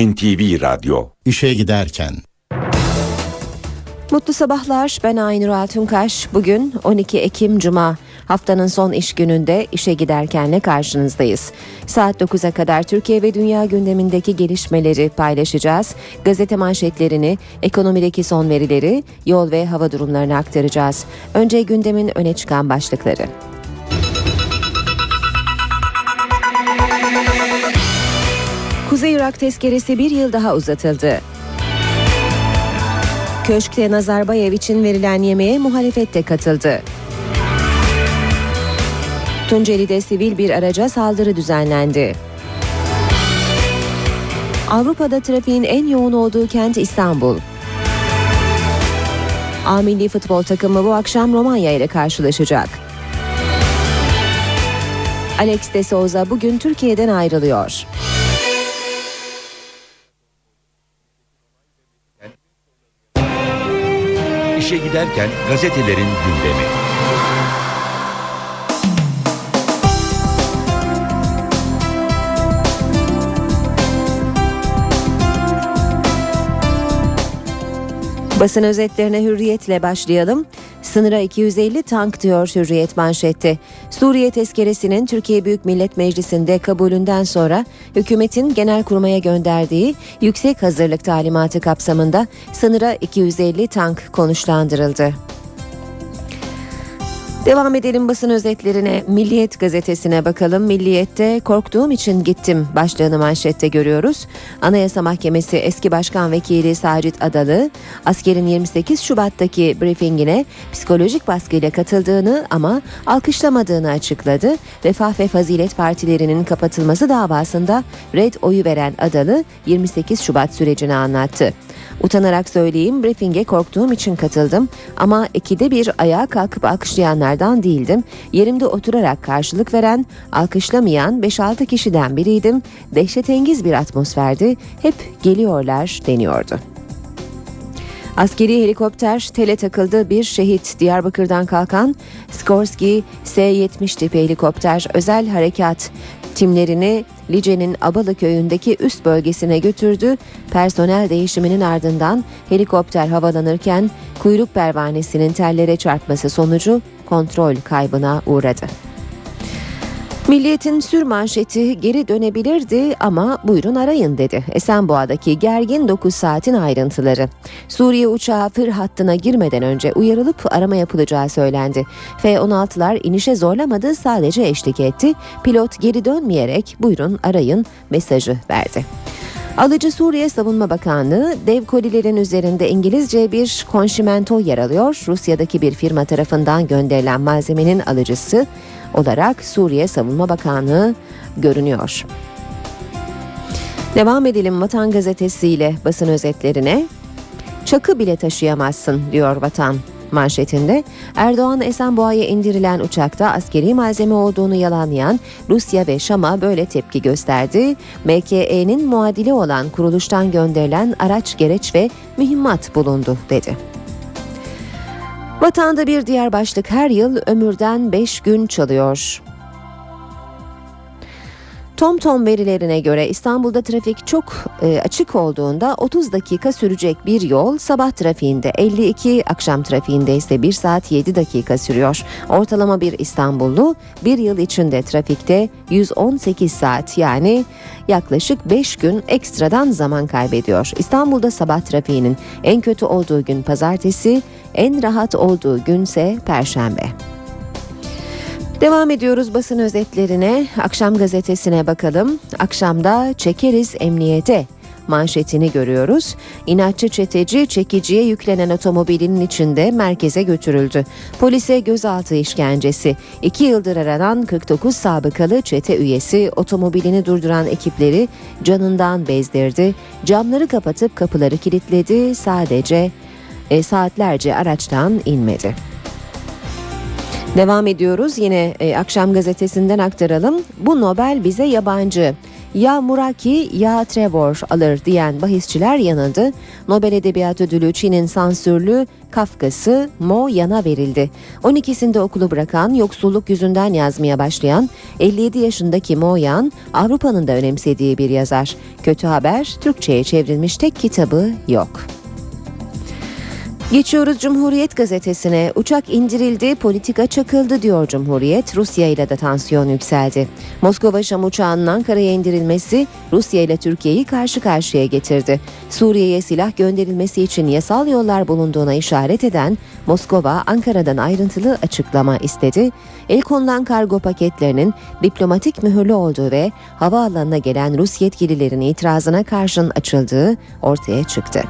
NTV Radyo İşe giderken Mutlu sabahlar. Ben Aynur Altunkaş. Bugün 12 Ekim Cuma. Haftanın son iş gününde işe giderkenle karşınızdayız. Saat 9'a kadar Türkiye ve dünya gündemindeki gelişmeleri paylaşacağız. Gazete manşetlerini, ekonomideki son verileri, yol ve hava durumlarını aktaracağız. Önce gündemin öne çıkan başlıkları. Kuzey Irak tezkeresi bir yıl daha uzatıldı. Köşkte Nazarbayev için verilen yemeğe muhalefet de katıldı. Tunceli'de sivil bir araca saldırı düzenlendi. Avrupa'da trafiğin en yoğun olduğu kent İstanbul. A milli futbol takımı bu akşam Romanya ile karşılaşacak. Alex de Souza bugün Türkiye'den ayrılıyor. İşe giderken gazetelerin gündemi. Basın özetlerine hürriyetle başlayalım. Sınıra 250 tank diyor Hürriyet manşette. Suriye tezkeresinin Türkiye Büyük Millet Meclisi'nde kabulünden sonra hükümetin genel kurmaya gönderdiği yüksek hazırlık talimatı kapsamında sınıra 250 tank konuşlandırıldı. Devam edelim basın özetlerine. Milliyet gazetesine bakalım. Milliyet'te korktuğum için gittim başlığını manşette görüyoruz. Anayasa Mahkemesi eski başkan vekili Sacit Adalı, askerin 28 Şubat'taki briefingine psikolojik baskıyla katıldığını ama alkışlamadığını açıkladı. Refah ve Fazilet Partilerinin kapatılması davasında red oyu veren Adalı 28 Şubat sürecini anlattı. Utanarak söyleyeyim briefinge korktuğum için katıldım ama ikide bir ayağa kalkıp alkışlayanlardan değildim. Yerimde oturarak karşılık veren, alkışlamayan 5-6 kişiden biriydim. Dehşetengiz bir atmosferdi. Hep geliyorlar deniyordu. Askeri helikopter tele takıldı bir şehit Diyarbakır'dan kalkan Skorsky S-70 tipi helikopter özel harekat timlerini Lice'nin Abalı köyündeki üst bölgesine götürdü. Personel değişiminin ardından helikopter havalanırken kuyruk pervanesinin tellere çarpması sonucu kontrol kaybına uğradı. Milliyetin sür manşeti geri dönebilirdi ama buyurun arayın dedi. Esenboğa'daki gergin 9 saatin ayrıntıları. Suriye uçağı Fır hattına girmeden önce uyarılıp arama yapılacağı söylendi. F-16'lar inişe zorlamadı sadece eşlik etti. Pilot geri dönmeyerek buyurun arayın mesajı verdi. Alıcı Suriye Savunma Bakanlığı dev kolilerin üzerinde İngilizce bir konşimento yer alıyor. Rusya'daki bir firma tarafından gönderilen malzemenin alıcısı olarak Suriye Savunma Bakanlığı görünüyor. Devam edelim Vatan Gazetesi ile basın özetlerine. Çakı bile taşıyamazsın diyor Vatan manşetinde Erdoğan Esenboğa'ya indirilen uçakta askeri malzeme olduğunu yalanlayan Rusya ve Şam'a böyle tepki gösterdi. MKE'nin muadili olan kuruluştan gönderilen araç gereç ve mühimmat bulundu dedi. Vatanda bir diğer başlık her yıl ömürden 5 gün çalıyor. TomTom verilerine göre İstanbul'da trafik çok e, açık olduğunda 30 dakika sürecek bir yol sabah trafiğinde 52, akşam trafiğinde ise 1 saat 7 dakika sürüyor. Ortalama bir İstanbullu bir yıl içinde trafikte 118 saat yani yaklaşık 5 gün ekstradan zaman kaybediyor. İstanbul'da sabah trafiğinin en kötü olduğu gün pazartesi, en rahat olduğu günse perşembe. Devam ediyoruz basın özetlerine. Akşam gazetesine bakalım. Akşamda çekeriz emniyete manşetini görüyoruz. İnatçı çeteci çekiciye yüklenen otomobilinin içinde merkeze götürüldü. Polise gözaltı işkencesi. İki yıldır aranan 49 sabıkalı çete üyesi otomobilini durduran ekipleri canından bezdirdi. Camları kapatıp kapıları kilitledi. Sadece e, saatlerce araçtan inmedi. Devam ediyoruz yine e, akşam gazetesinden aktaralım. Bu Nobel bize yabancı. ya Muraki ya Trevor alır diyen bahisçiler yanıldı. Nobel Edebiyat Ödülü Çin'in sansürlü Kafkası Mo Yan'a verildi. 12'sinde okulu bırakan, yoksulluk yüzünden yazmaya başlayan 57 yaşındaki Mo Yan, Avrupa'nın da önemsediği bir yazar. Kötü haber, Türkçe'ye çevrilmiş tek kitabı yok. Geçiyoruz Cumhuriyet gazetesine. Uçak indirildi, politika çakıldı diyor Cumhuriyet. Rusya ile de tansiyon yükseldi. Moskova Şam uçağının Ankara'ya indirilmesi Rusya ile Türkiye'yi karşı karşıya getirdi. Suriye'ye silah gönderilmesi için yasal yollar bulunduğuna işaret eden Moskova Ankara'dan ayrıntılı açıklama istedi. El konulan kargo paketlerinin diplomatik mühürlü olduğu ve havaalanına gelen Rus yetkililerin itirazına karşın açıldığı ortaya çıktı.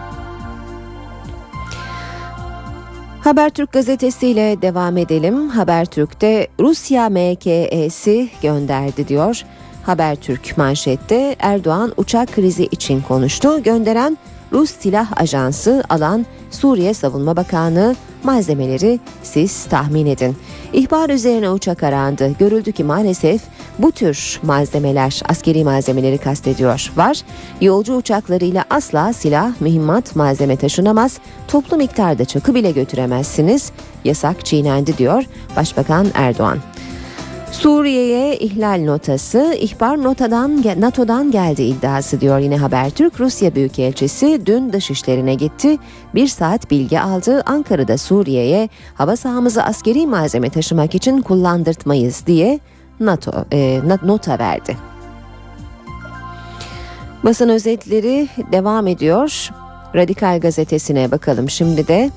Habertürk gazetesiyle devam edelim. Habertürk'te Rusya MKE'si gönderdi diyor. Habertürk manşette Erdoğan uçak krizi için konuştu. Gönderen Rus Silah Ajansı alan Suriye Savunma Bakanı malzemeleri siz tahmin edin. İhbar üzerine uçak arandı. Görüldü ki maalesef bu tür malzemeler, askeri malzemeleri kastediyor. Var. Yolcu uçaklarıyla asla silah, mühimmat, malzeme taşınamaz. Toplu miktarda çakı bile götüremezsiniz. Yasak çiğnendi diyor Başbakan Erdoğan. Suriye'ye ihlal notası ihbar notadan NATO'dan geldi iddiası diyor yine Habertürk. Rusya Büyükelçisi dün dışişlerine gitti. Bir saat bilgi aldı. Ankara'da Suriye'ye hava sahamızı askeri malzeme taşımak için kullandırtmayız diye NATO e, nota verdi. Basın özetleri devam ediyor. Radikal gazetesine bakalım şimdi de.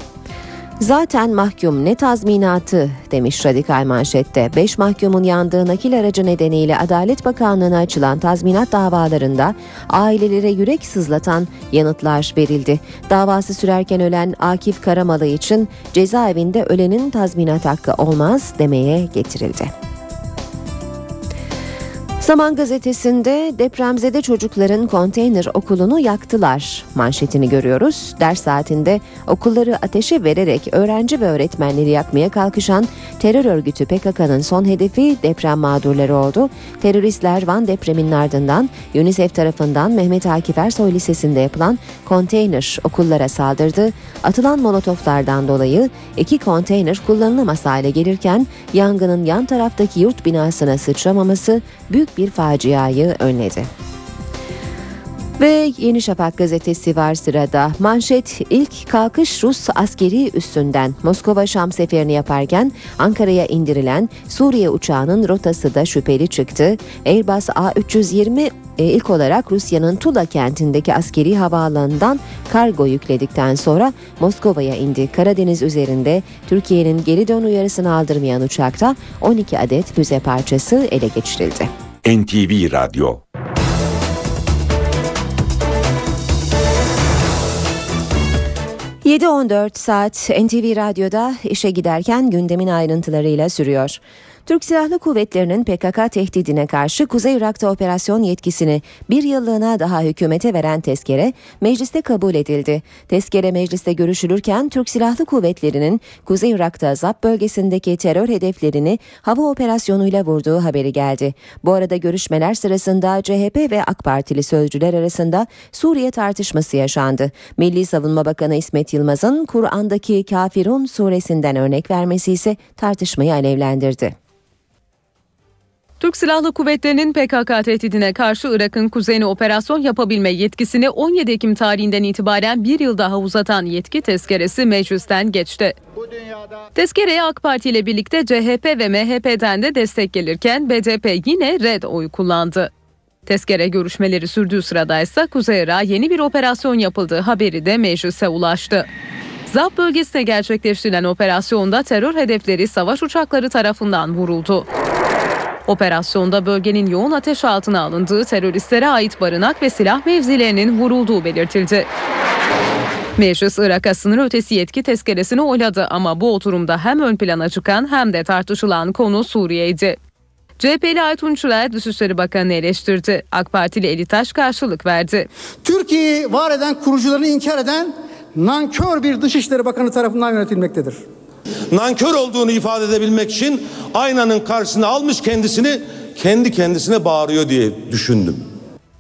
Zaten mahkum ne tazminatı demiş radikal manşette. 5 mahkumun yandığı nakil aracı nedeniyle Adalet Bakanlığı'na açılan tazminat davalarında ailelere yürek sızlatan yanıtlar verildi. Davası sürerken ölen Akif Karamalı için cezaevinde ölenin tazminat hakkı olmaz demeye getirildi. Zaman gazetesinde depremzede çocukların konteyner okulunu yaktılar manşetini görüyoruz. Ders saatinde okulları ateşe vererek öğrenci ve öğretmenleri yakmaya kalkışan terör örgütü PKK'nın son hedefi deprem mağdurları oldu. Teröristler Van depreminin ardından UNICEF tarafından Mehmet Akif Ersoy Lisesi'nde yapılan konteyner okullara saldırdı. Atılan molotoflardan dolayı iki konteyner kullanılamaz hale gelirken yangının yan taraftaki yurt binasına sıçramaması büyük bir faciayı önledi. Ve Yeni Şafak gazetesi var sırada. Manşet ilk kalkış Rus askeri üstünden Moskova Şam seferini yaparken Ankara'ya indirilen Suriye uçağının rotası da şüpheli çıktı. Airbus A320 e, ilk olarak Rusya'nın Tula kentindeki askeri havaalanından kargo yükledikten sonra Moskova'ya indi. Karadeniz üzerinde Türkiye'nin geri dön uyarısını aldırmayan uçakta 12 adet füze parçası ele geçirildi. NTV Radyo ...7.14 saat NTV Radyo'da işe giderken gündemin ayrıntılarıyla sürüyor. Türk Silahlı Kuvvetleri'nin PKK tehdidine karşı Kuzey Irak'ta operasyon yetkisini bir yıllığına daha hükümete veren tezkere mecliste kabul edildi. Tezkere mecliste görüşülürken Türk Silahlı Kuvvetleri'nin Kuzey Irak'ta ZAP bölgesindeki terör hedeflerini hava operasyonuyla vurduğu haberi geldi. Bu arada görüşmeler sırasında CHP ve AK Partili sözcüler arasında Suriye tartışması yaşandı. Milli Savunma Bakanı İsmet Yılmaz'ın Kur'an'daki Kafirun suresinden örnek vermesi ise tartışmayı alevlendirdi. Türk Silahlı Kuvvetleri'nin PKK tehdidine karşı Irak'ın kuzeyine operasyon yapabilme yetkisini 17 Ekim tarihinden itibaren bir yıl daha uzatan yetki tezkeresi meclisten geçti. Tezkereye AK Parti ile birlikte CHP ve MHP'den de destek gelirken BDP yine red oy kullandı. Tezkere görüşmeleri sürdüğü sırada ise Kuzey Irak'a yeni bir operasyon yapıldığı haberi de meclise ulaştı. ZAP bölgesine gerçekleştirilen operasyonda terör hedefleri savaş uçakları tarafından vuruldu. Operasyonda bölgenin yoğun ateş altına alındığı teröristlere ait barınak ve silah mevzilerinin vurulduğu belirtildi. Meclis Irak'a sınır ötesi yetki tezkeresini oyladı ama bu oturumda hem ön plana çıkan hem de tartışılan konu Suriye'ydi. CHP'li Aytun Çıray Dışişleri Bakanı'nı eleştirdi. AK Partili Eli Taş karşılık verdi. Türkiye'yi var eden kurucularını inkar eden nankör bir Dışişleri Bakanı tarafından yönetilmektedir nankör olduğunu ifade edebilmek için aynanın karşısına almış kendisini kendi kendisine bağırıyor diye düşündüm.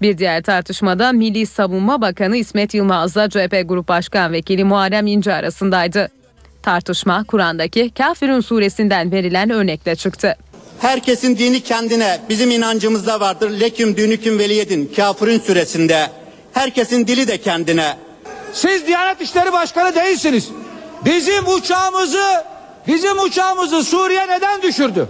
Bir diğer tartışmada Milli Savunma Bakanı İsmet Yılmaz'la CHP Grup Başkan Vekili Muharrem İnce arasındaydı. Tartışma Kur'an'daki Kafirun suresinden verilen örnekle çıktı. Herkesin dini kendine. Bizim inancımızda vardır. Leküm dünüküm veliyedin. Kafirin süresinde. Herkesin dili de kendine. Siz Diyanet İşleri Başkanı değilsiniz. Bizim uçağımızı, bizim uçağımızı Suriye neden düşürdü?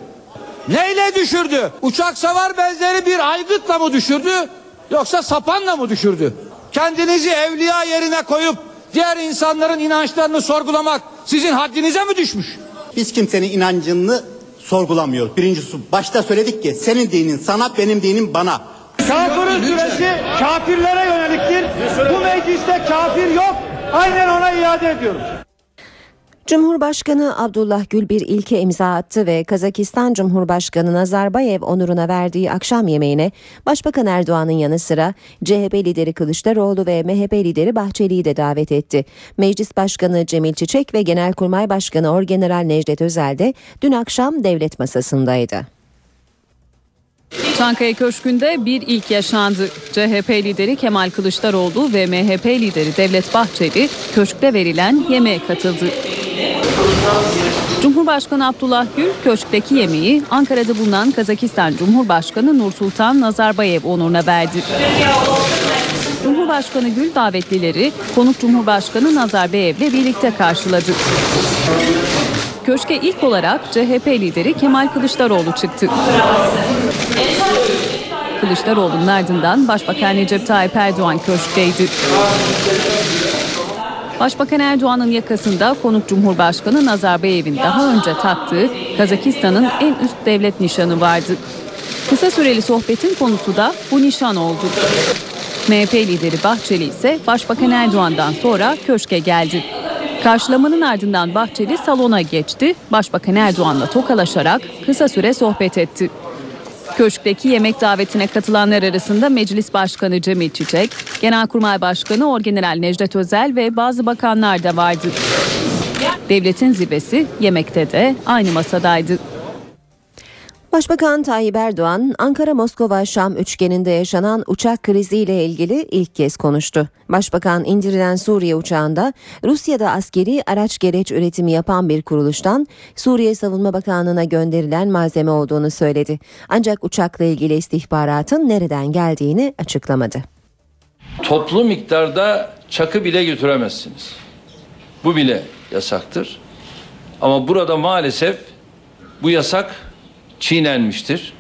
Neyle düşürdü? Uçak savar benzeri bir aygıtla mı düşürdü? Yoksa sapanla mı düşürdü? Kendinizi evliya yerine koyup diğer insanların inançlarını sorgulamak sizin haddinize mi düşmüş? Biz kimsenin inancını sorgulamıyoruz. Birincisi başta söyledik ki senin dinin sana benim dinim bana. Kafirin süresi kafirlere yöneliktir. Bu mecliste kafir yok. Aynen ona iade ediyoruz. Cumhurbaşkanı Abdullah Gül bir ilke imza attı ve Kazakistan Cumhurbaşkanı Nazarbayev onuruna verdiği akşam yemeğine Başbakan Erdoğan'ın yanı sıra CHP lideri Kılıçdaroğlu ve MHP lideri Bahçeli'yi de davet etti. Meclis Başkanı Cemil Çiçek ve Genelkurmay Başkanı Orgeneral Necdet Özel de dün akşam devlet masasındaydı. Çankaya Köşkü'nde bir ilk yaşandı. CHP lideri Kemal Kılıçdaroğlu ve MHP lideri Devlet Bahçeli köşkte verilen yemeğe katıldı. Cumhurbaşkanı Abdullah Gül köşkteki yemeği Ankara'da bulunan Kazakistan Cumhurbaşkanı Nursultan Nazarbayev onuruna verdi. Cumhurbaşkanı Gül davetlileri konuk Cumhurbaşkanı Nazarbayev'le birlikte karşıladı. Köşke ilk olarak CHP lideri Kemal Kılıçdaroğlu çıktı. Kılıçdaroğlu'nun ardından Başbakan Recep Tayyip Erdoğan köşkteydi. Başbakan Erdoğan'ın yakasında konuk Cumhurbaşkanı Nazarbayev'in daha önce taktığı Kazakistan'ın en üst devlet nişanı vardı. Kısa süreli sohbetin konusu da bu nişan oldu. MHP lideri Bahçeli ise Başbakan Erdoğan'dan sonra köşke geldi. Karşılamanın ardından Bahçeli salona geçti. Başbakan Erdoğan'la tokalaşarak kısa süre sohbet etti. Köşkteki yemek davetine katılanlar arasında Meclis Başkanı Cemil Çiçek, Genelkurmay Başkanı Orgeneral Necdet Özel ve bazı bakanlar da vardı. Devletin zirvesi yemekte de aynı masadaydı. Başbakan Tayyip Erdoğan, Ankara-Moskova-Şam üçgeninde yaşanan uçak kriziyle ilgili ilk kez konuştu. Başbakan indirilen Suriye uçağında Rusya'da askeri araç gereç üretimi yapan bir kuruluştan Suriye Savunma Bakanlığı'na gönderilen malzeme olduğunu söyledi. Ancak uçakla ilgili istihbaratın nereden geldiğini açıklamadı. Toplu miktarda çakı bile götüremezsiniz. Bu bile yasaktır. Ama burada maalesef bu yasak çiğnenmiştir.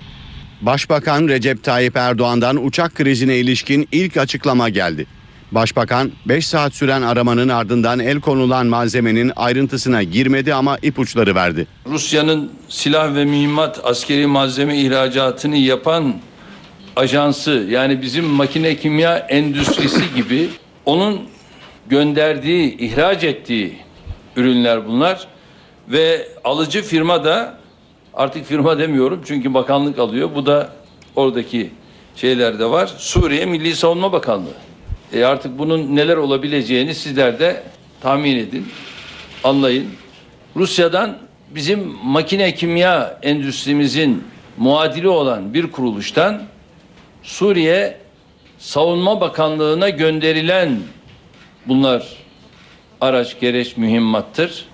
Başbakan Recep Tayyip Erdoğan'dan uçak krizine ilişkin ilk açıklama geldi. Başbakan 5 saat süren aramanın ardından el konulan malzemenin ayrıntısına girmedi ama ipuçları verdi. Rusya'nın silah ve mühimmat askeri malzeme ihracatını yapan ajansı yani bizim makine kimya endüstrisi gibi onun gönderdiği, ihraç ettiği ürünler bunlar ve alıcı firma da artık firma demiyorum çünkü bakanlık alıyor. Bu da oradaki şeylerde var. Suriye Milli Savunma Bakanlığı. E artık bunun neler olabileceğini sizler de tahmin edin, anlayın. Rusya'dan bizim makine kimya endüstrimizin muadili olan bir kuruluştan Suriye Savunma Bakanlığı'na gönderilen bunlar araç gereç mühimmattır.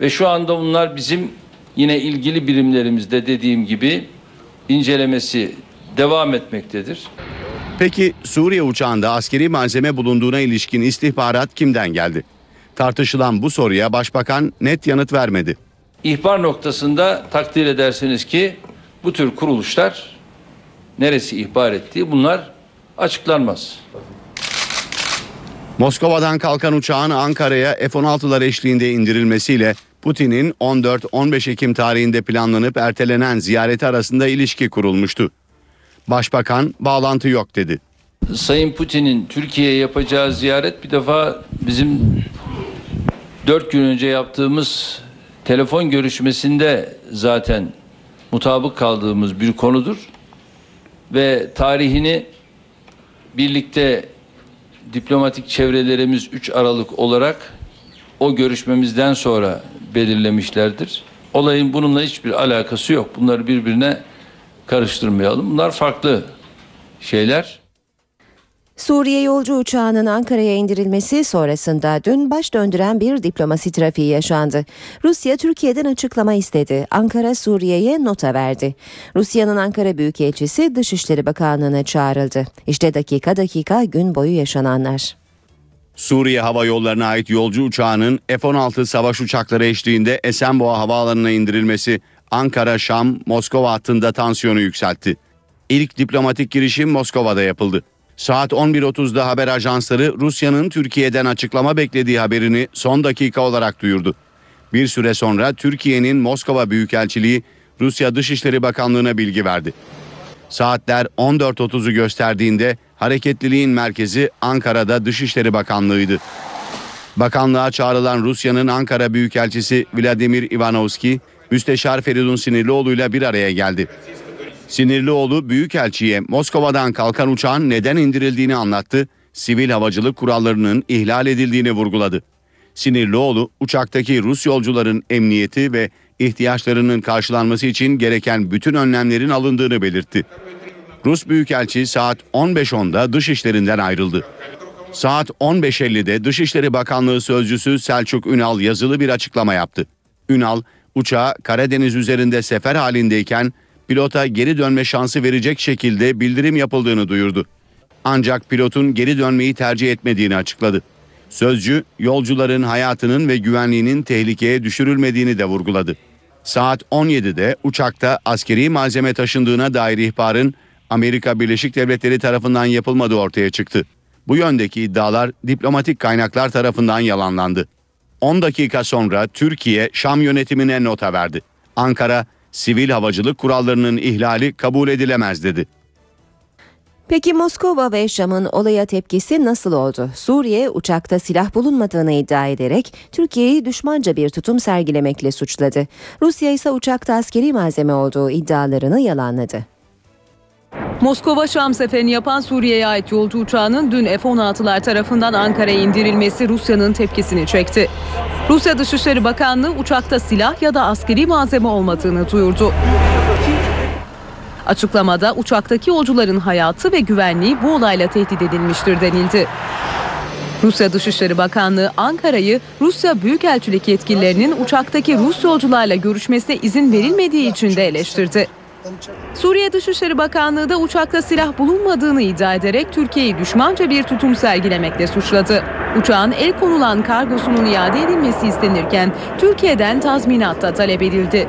Ve şu anda bunlar bizim yine ilgili birimlerimizde dediğim gibi incelemesi devam etmektedir. Peki Suriye uçağında askeri malzeme bulunduğuna ilişkin istihbarat kimden geldi? Tartışılan bu soruya başbakan net yanıt vermedi. İhbar noktasında takdir edersiniz ki bu tür kuruluşlar neresi ihbar ettiği bunlar açıklanmaz. Moskova'dan kalkan uçağın Ankara'ya F-16'lar eşliğinde indirilmesiyle Putin'in 14-15 Ekim tarihinde planlanıp ertelenen ziyareti arasında ilişki kurulmuştu. Başbakan bağlantı yok dedi. Sayın Putin'in Türkiye'ye yapacağı ziyaret bir defa bizim dört gün önce yaptığımız telefon görüşmesinde zaten mutabık kaldığımız bir konudur. Ve tarihini birlikte diplomatik çevrelerimiz 3 Aralık olarak o görüşmemizden sonra belirlemişlerdir. Olayın bununla hiçbir alakası yok. Bunları birbirine karıştırmayalım. Bunlar farklı şeyler. Suriye yolcu uçağının Ankara'ya indirilmesi sonrasında dün baş döndüren bir diplomasi trafiği yaşandı. Rusya Türkiye'den açıklama istedi. Ankara Suriye'ye nota verdi. Rusya'nın Ankara Büyükelçisi Dışişleri Bakanlığı'na çağrıldı. İşte dakika dakika gün boyu yaşananlar. Suriye Hava Yolları'na ait yolcu uçağının F-16 savaş uçakları eşliğinde Esenboğa Havaalanı'na indirilmesi Ankara-Şam Moskova hattında tansiyonu yükseltti. İlk diplomatik girişim Moskova'da yapıldı. Saat 11.30'da haber ajansları Rusya'nın Türkiye'den açıklama beklediği haberini son dakika olarak duyurdu. Bir süre sonra Türkiye'nin Moskova Büyükelçiliği Rusya Dışişleri Bakanlığı'na bilgi verdi. Saatler 14.30'u gösterdiğinde hareketliliğin merkezi Ankara'da Dışişleri Bakanlığı'ydı. Bakanlığa çağrılan Rusya'nın Ankara Büyükelçisi Vladimir Ivanovski, Müsteşar Feridun Sinirlioğlu ile bir araya geldi. Sinirlioğlu Büyükelçiye Moskova'dan kalkan uçağın neden indirildiğini anlattı, sivil havacılık kurallarının ihlal edildiğini vurguladı. Sinirlioğlu uçaktaki Rus yolcuların emniyeti ve ihtiyaçlarının karşılanması için gereken bütün önlemlerin alındığını belirtti. Rus Büyükelçi saat 15.10'da dışişlerinden ayrıldı. Saat 15.50'de Dışişleri Bakanlığı Sözcüsü Selçuk Ünal yazılı bir açıklama yaptı. Ünal, uçağa Karadeniz üzerinde sefer halindeyken pilota geri dönme şansı verecek şekilde bildirim yapıldığını duyurdu. Ancak pilotun geri dönmeyi tercih etmediğini açıkladı. Sözcü yolcuların hayatının ve güvenliğinin tehlikeye düşürülmediğini de vurguladı. Saat 17'de uçakta askeri malzeme taşındığına dair ihbarın Amerika Birleşik Devletleri tarafından yapılmadığı ortaya çıktı. Bu yöndeki iddialar diplomatik kaynaklar tarafından yalanlandı. 10 dakika sonra Türkiye Şam yönetimine nota verdi. Ankara sivil havacılık kurallarının ihlali kabul edilemez dedi. Peki Moskova ve Şam'ın olaya tepkisi nasıl oldu? Suriye uçakta silah bulunmadığını iddia ederek Türkiye'yi düşmanca bir tutum sergilemekle suçladı. Rusya ise uçakta askeri malzeme olduğu iddialarını yalanladı. Moskova Şam seferini yapan Suriye'ye ait yolcu uçağının dün F-16'lar tarafından Ankara'ya indirilmesi Rusya'nın tepkisini çekti. Rusya Dışişleri Bakanlığı uçakta silah ya da askeri malzeme olmadığını duyurdu. Açıklamada uçaktaki yolcuların hayatı ve güvenliği bu olayla tehdit edilmiştir denildi. Rusya Dışişleri Bakanlığı Ankara'yı Rusya Büyükelçilik yetkililerinin uçaktaki Rus yolcularla görüşmesine izin verilmediği için de eleştirdi. Suriye Dışişleri Bakanlığı da uçakta silah bulunmadığını iddia ederek Türkiye'yi düşmanca bir tutum sergilemekle suçladı. Uçağın el konulan kargosunun iade edilmesi istenirken Türkiye'den tazminat da talep edildi.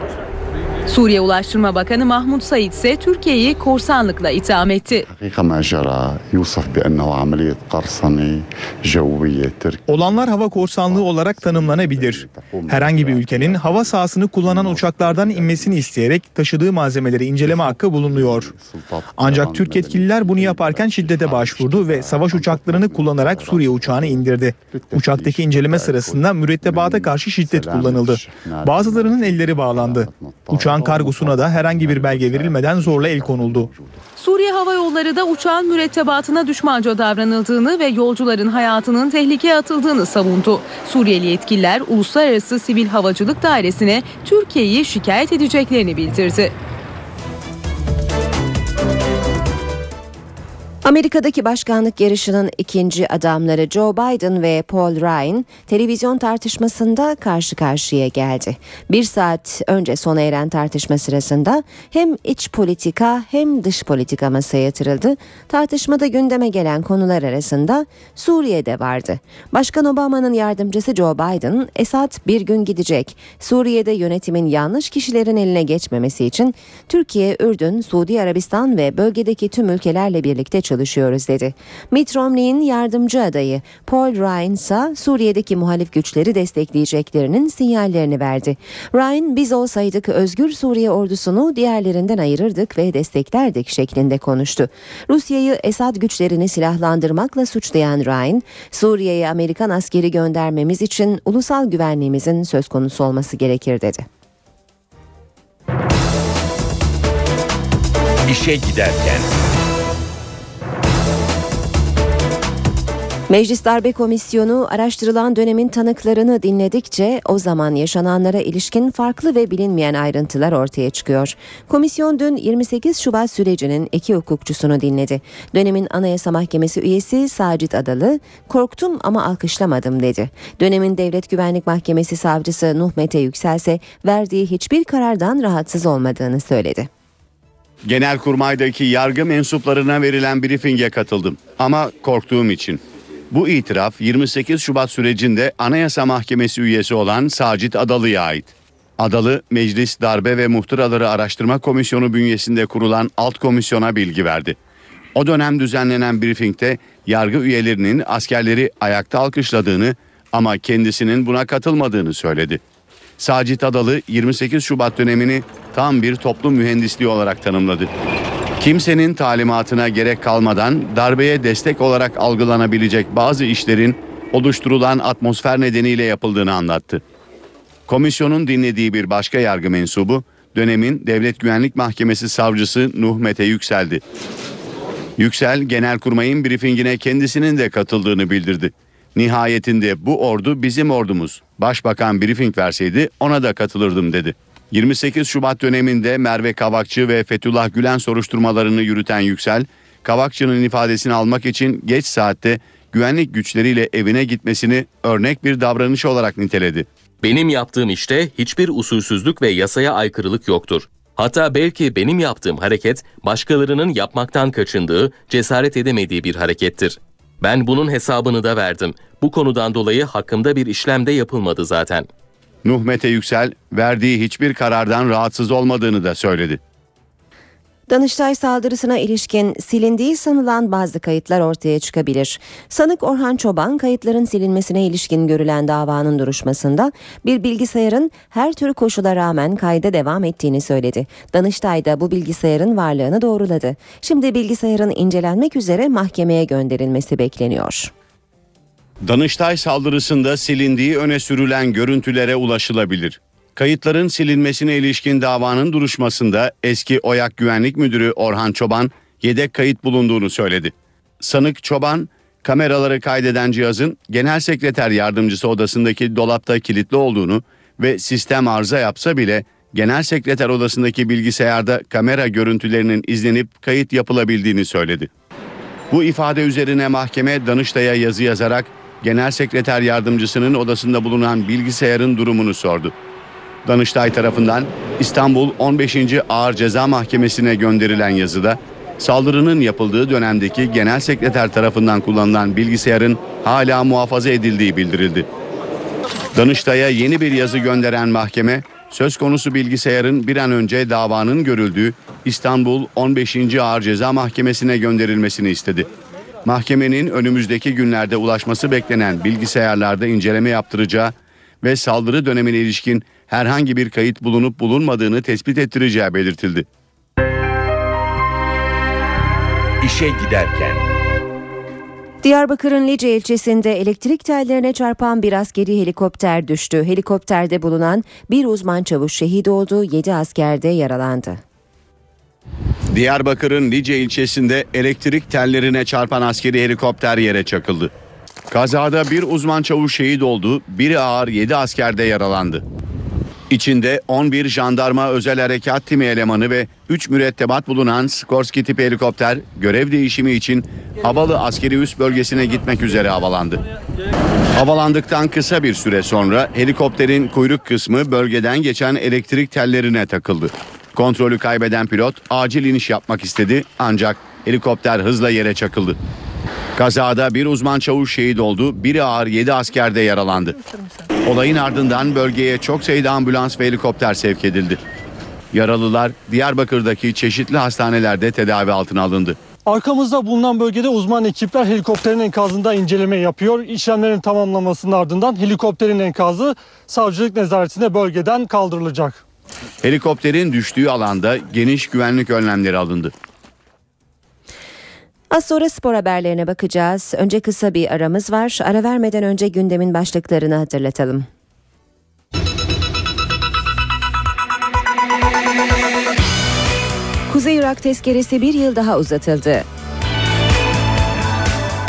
Suriye Ulaştırma Bakanı Mahmut Said ise Türkiye'yi korsanlıkla itham etti. Olanlar hava korsanlığı olarak tanımlanabilir. Herhangi bir ülkenin hava sahasını kullanan uçaklardan inmesini isteyerek taşıdığı malzemeleri inceleme hakkı bulunuyor. Ancak Türk yetkililer bunu yaparken şiddete başvurdu ve savaş uçaklarını kullanarak Suriye uçağını indirdi. Uçaktaki inceleme sırasında mürettebata karşı şiddet kullanıldı. Bazılarının elleri bağlandı. Uçağın kargosuna da herhangi bir belge verilmeden zorla el konuldu. Suriye Hava Yolları da uçağın mürettebatına düşmanca davranıldığını ve yolcuların hayatının tehlikeye atıldığını savundu. Suriyeli yetkililer Uluslararası Sivil Havacılık Dairesi'ne Türkiye'yi şikayet edeceklerini bildirdi. Amerika'daki başkanlık yarışının ikinci adamları Joe Biden ve Paul Ryan televizyon tartışmasında karşı karşıya geldi. Bir saat önce sona eren tartışma sırasında hem iç politika hem dış politika masaya yatırıldı. Tartışmada gündeme gelen konular arasında Suriye'de vardı. Başkan Obama'nın yardımcısı Joe Biden, Esad bir gün gidecek. Suriye'de yönetimin yanlış kişilerin eline geçmemesi için Türkiye, Ürdün, Suudi Arabistan ve bölgedeki tüm ülkelerle birlikte çalışacak çalışıyoruz dedi. Mitt Romney'in yardımcı adayı Paul Ryan ise Suriye'deki muhalif güçleri destekleyeceklerinin sinyallerini verdi. Ryan biz olsaydık özgür Suriye ordusunu diğerlerinden ayırırdık ve desteklerdik şeklinde konuştu. Rusya'yı Esad güçlerini silahlandırmakla suçlayan Ryan, Suriye'ye Amerikan askeri göndermemiz için ulusal güvenliğimizin söz konusu olması gerekir dedi. İşe giderken Meclis Darbe Komisyonu araştırılan dönemin tanıklarını dinledikçe o zaman yaşananlara ilişkin farklı ve bilinmeyen ayrıntılar ortaya çıkıyor. Komisyon dün 28 Şubat sürecinin iki hukukçusunu dinledi. Dönemin Anayasa Mahkemesi üyesi Sacit Adalı, korktum ama alkışlamadım dedi. Dönemin Devlet Güvenlik Mahkemesi savcısı Nuh Mete Yüksel'se verdiği hiçbir karardan rahatsız olmadığını söyledi. Genelkurmay'daki yargı mensuplarına verilen briefinge katıldım ama korktuğum için. Bu itiraf 28 Şubat sürecinde Anayasa Mahkemesi üyesi olan Sacit Adalı'ya ait. Adalı, Meclis Darbe ve Muhtıraları Araştırma Komisyonu bünyesinde kurulan alt komisyona bilgi verdi. O dönem düzenlenen briefingde yargı üyelerinin askerleri ayakta alkışladığını ama kendisinin buna katılmadığını söyledi. Sacit Adalı 28 Şubat dönemini tam bir toplum mühendisliği olarak tanımladı. Kimsenin talimatına gerek kalmadan darbeye destek olarak algılanabilecek bazı işlerin oluşturulan atmosfer nedeniyle yapıldığını anlattı. Komisyonun dinlediği bir başka yargı mensubu dönemin Devlet Güvenlik Mahkemesi savcısı Nuh Mete Yüksel'di. Yüksel Genelkurmay'ın briefingine kendisinin de katıldığını bildirdi. Nihayetinde bu ordu bizim ordumuz. Başbakan briefing verseydi ona da katılırdım dedi. 28 Şubat döneminde Merve Kavakçı ve Fethullah Gülen soruşturmalarını yürüten Yüksel, Kavakçı'nın ifadesini almak için geç saatte güvenlik güçleriyle evine gitmesini örnek bir davranış olarak niteledi. Benim yaptığım işte hiçbir usulsüzlük ve yasaya aykırılık yoktur. Hatta belki benim yaptığım hareket başkalarının yapmaktan kaçındığı, cesaret edemediği bir harekettir. Ben bunun hesabını da verdim. Bu konudan dolayı hakkımda bir işlem de yapılmadı zaten. Nuh Mete Yüksel verdiği hiçbir karardan rahatsız olmadığını da söyledi. Danıştay saldırısına ilişkin silindiği sanılan bazı kayıtlar ortaya çıkabilir. Sanık Orhan Çoban kayıtların silinmesine ilişkin görülen davanın duruşmasında bir bilgisayarın her tür koşula rağmen kayda devam ettiğini söyledi. Danıştay da bu bilgisayarın varlığını doğruladı. Şimdi bilgisayarın incelenmek üzere mahkemeye gönderilmesi bekleniyor. Danıştay saldırısında silindiği öne sürülen görüntülere ulaşılabilir. Kayıtların silinmesine ilişkin davanın duruşmasında eski OYAK Güvenlik Müdürü Orhan Çoban yedek kayıt bulunduğunu söyledi. Sanık Çoban, kameraları kaydeden cihazın genel sekreter yardımcısı odasındaki dolapta kilitli olduğunu ve sistem arıza yapsa bile genel sekreter odasındaki bilgisayarda kamera görüntülerinin izlenip kayıt yapılabildiğini söyledi. Bu ifade üzerine mahkeme Danıştay'a yazı yazarak genel sekreter yardımcısının odasında bulunan bilgisayarın durumunu sordu. Danıştay tarafından İstanbul 15. Ağır Ceza Mahkemesi'ne gönderilen yazıda saldırının yapıldığı dönemdeki genel sekreter tarafından kullanılan bilgisayarın hala muhafaza edildiği bildirildi. Danıştay'a yeni bir yazı gönderen mahkeme söz konusu bilgisayarın bir an önce davanın görüldüğü İstanbul 15. Ağır Ceza Mahkemesi'ne gönderilmesini istedi. Mahkemenin önümüzdeki günlerde ulaşması beklenen bilgisayarlarda inceleme yaptıracağı ve saldırı dönemine ilişkin herhangi bir kayıt bulunup bulunmadığını tespit ettireceği belirtildi. İşe giderken Diyarbakır'ın Lice ilçesinde elektrik tellerine çarpan bir askeri helikopter düştü. Helikopterde bulunan bir uzman çavuş şehit oldu, 7 asker de yaralandı. Diyarbakır'ın Lice ilçesinde elektrik tellerine çarpan askeri helikopter yere çakıldı. Kazada bir uzman çavuş şehit oldu, biri ağır 7 asker de yaralandı. İçinde 11 jandarma özel harekat timi elemanı ve 3 mürettebat bulunan Skorsky tipi helikopter görev değişimi için Havalı askeri üst bölgesine gitmek üzere havalandı. Havalandıktan kısa bir süre sonra helikopterin kuyruk kısmı bölgeden geçen elektrik tellerine takıldı. Kontrolü kaybeden pilot acil iniş yapmak istedi ancak helikopter hızla yere çakıldı. Kazada bir uzman çavuş şehit oldu, biri ağır 7 asker de yaralandı. Olayın ardından bölgeye çok sayıda ambulans ve helikopter sevk edildi. Yaralılar Diyarbakır'daki çeşitli hastanelerde tedavi altına alındı. Arkamızda bulunan bölgede uzman ekipler helikopterin enkazında inceleme yapıyor. İşlemlerin tamamlamasının ardından helikopterin enkazı savcılık nezaretine bölgeden kaldırılacak. Helikopterin düştüğü alanda geniş güvenlik önlemleri alındı. Az sonra spor haberlerine bakacağız. Önce kısa bir aramız var. Ara vermeden önce gündemin başlıklarını hatırlatalım. Kuzey Irak tezkeresi bir yıl daha uzatıldı.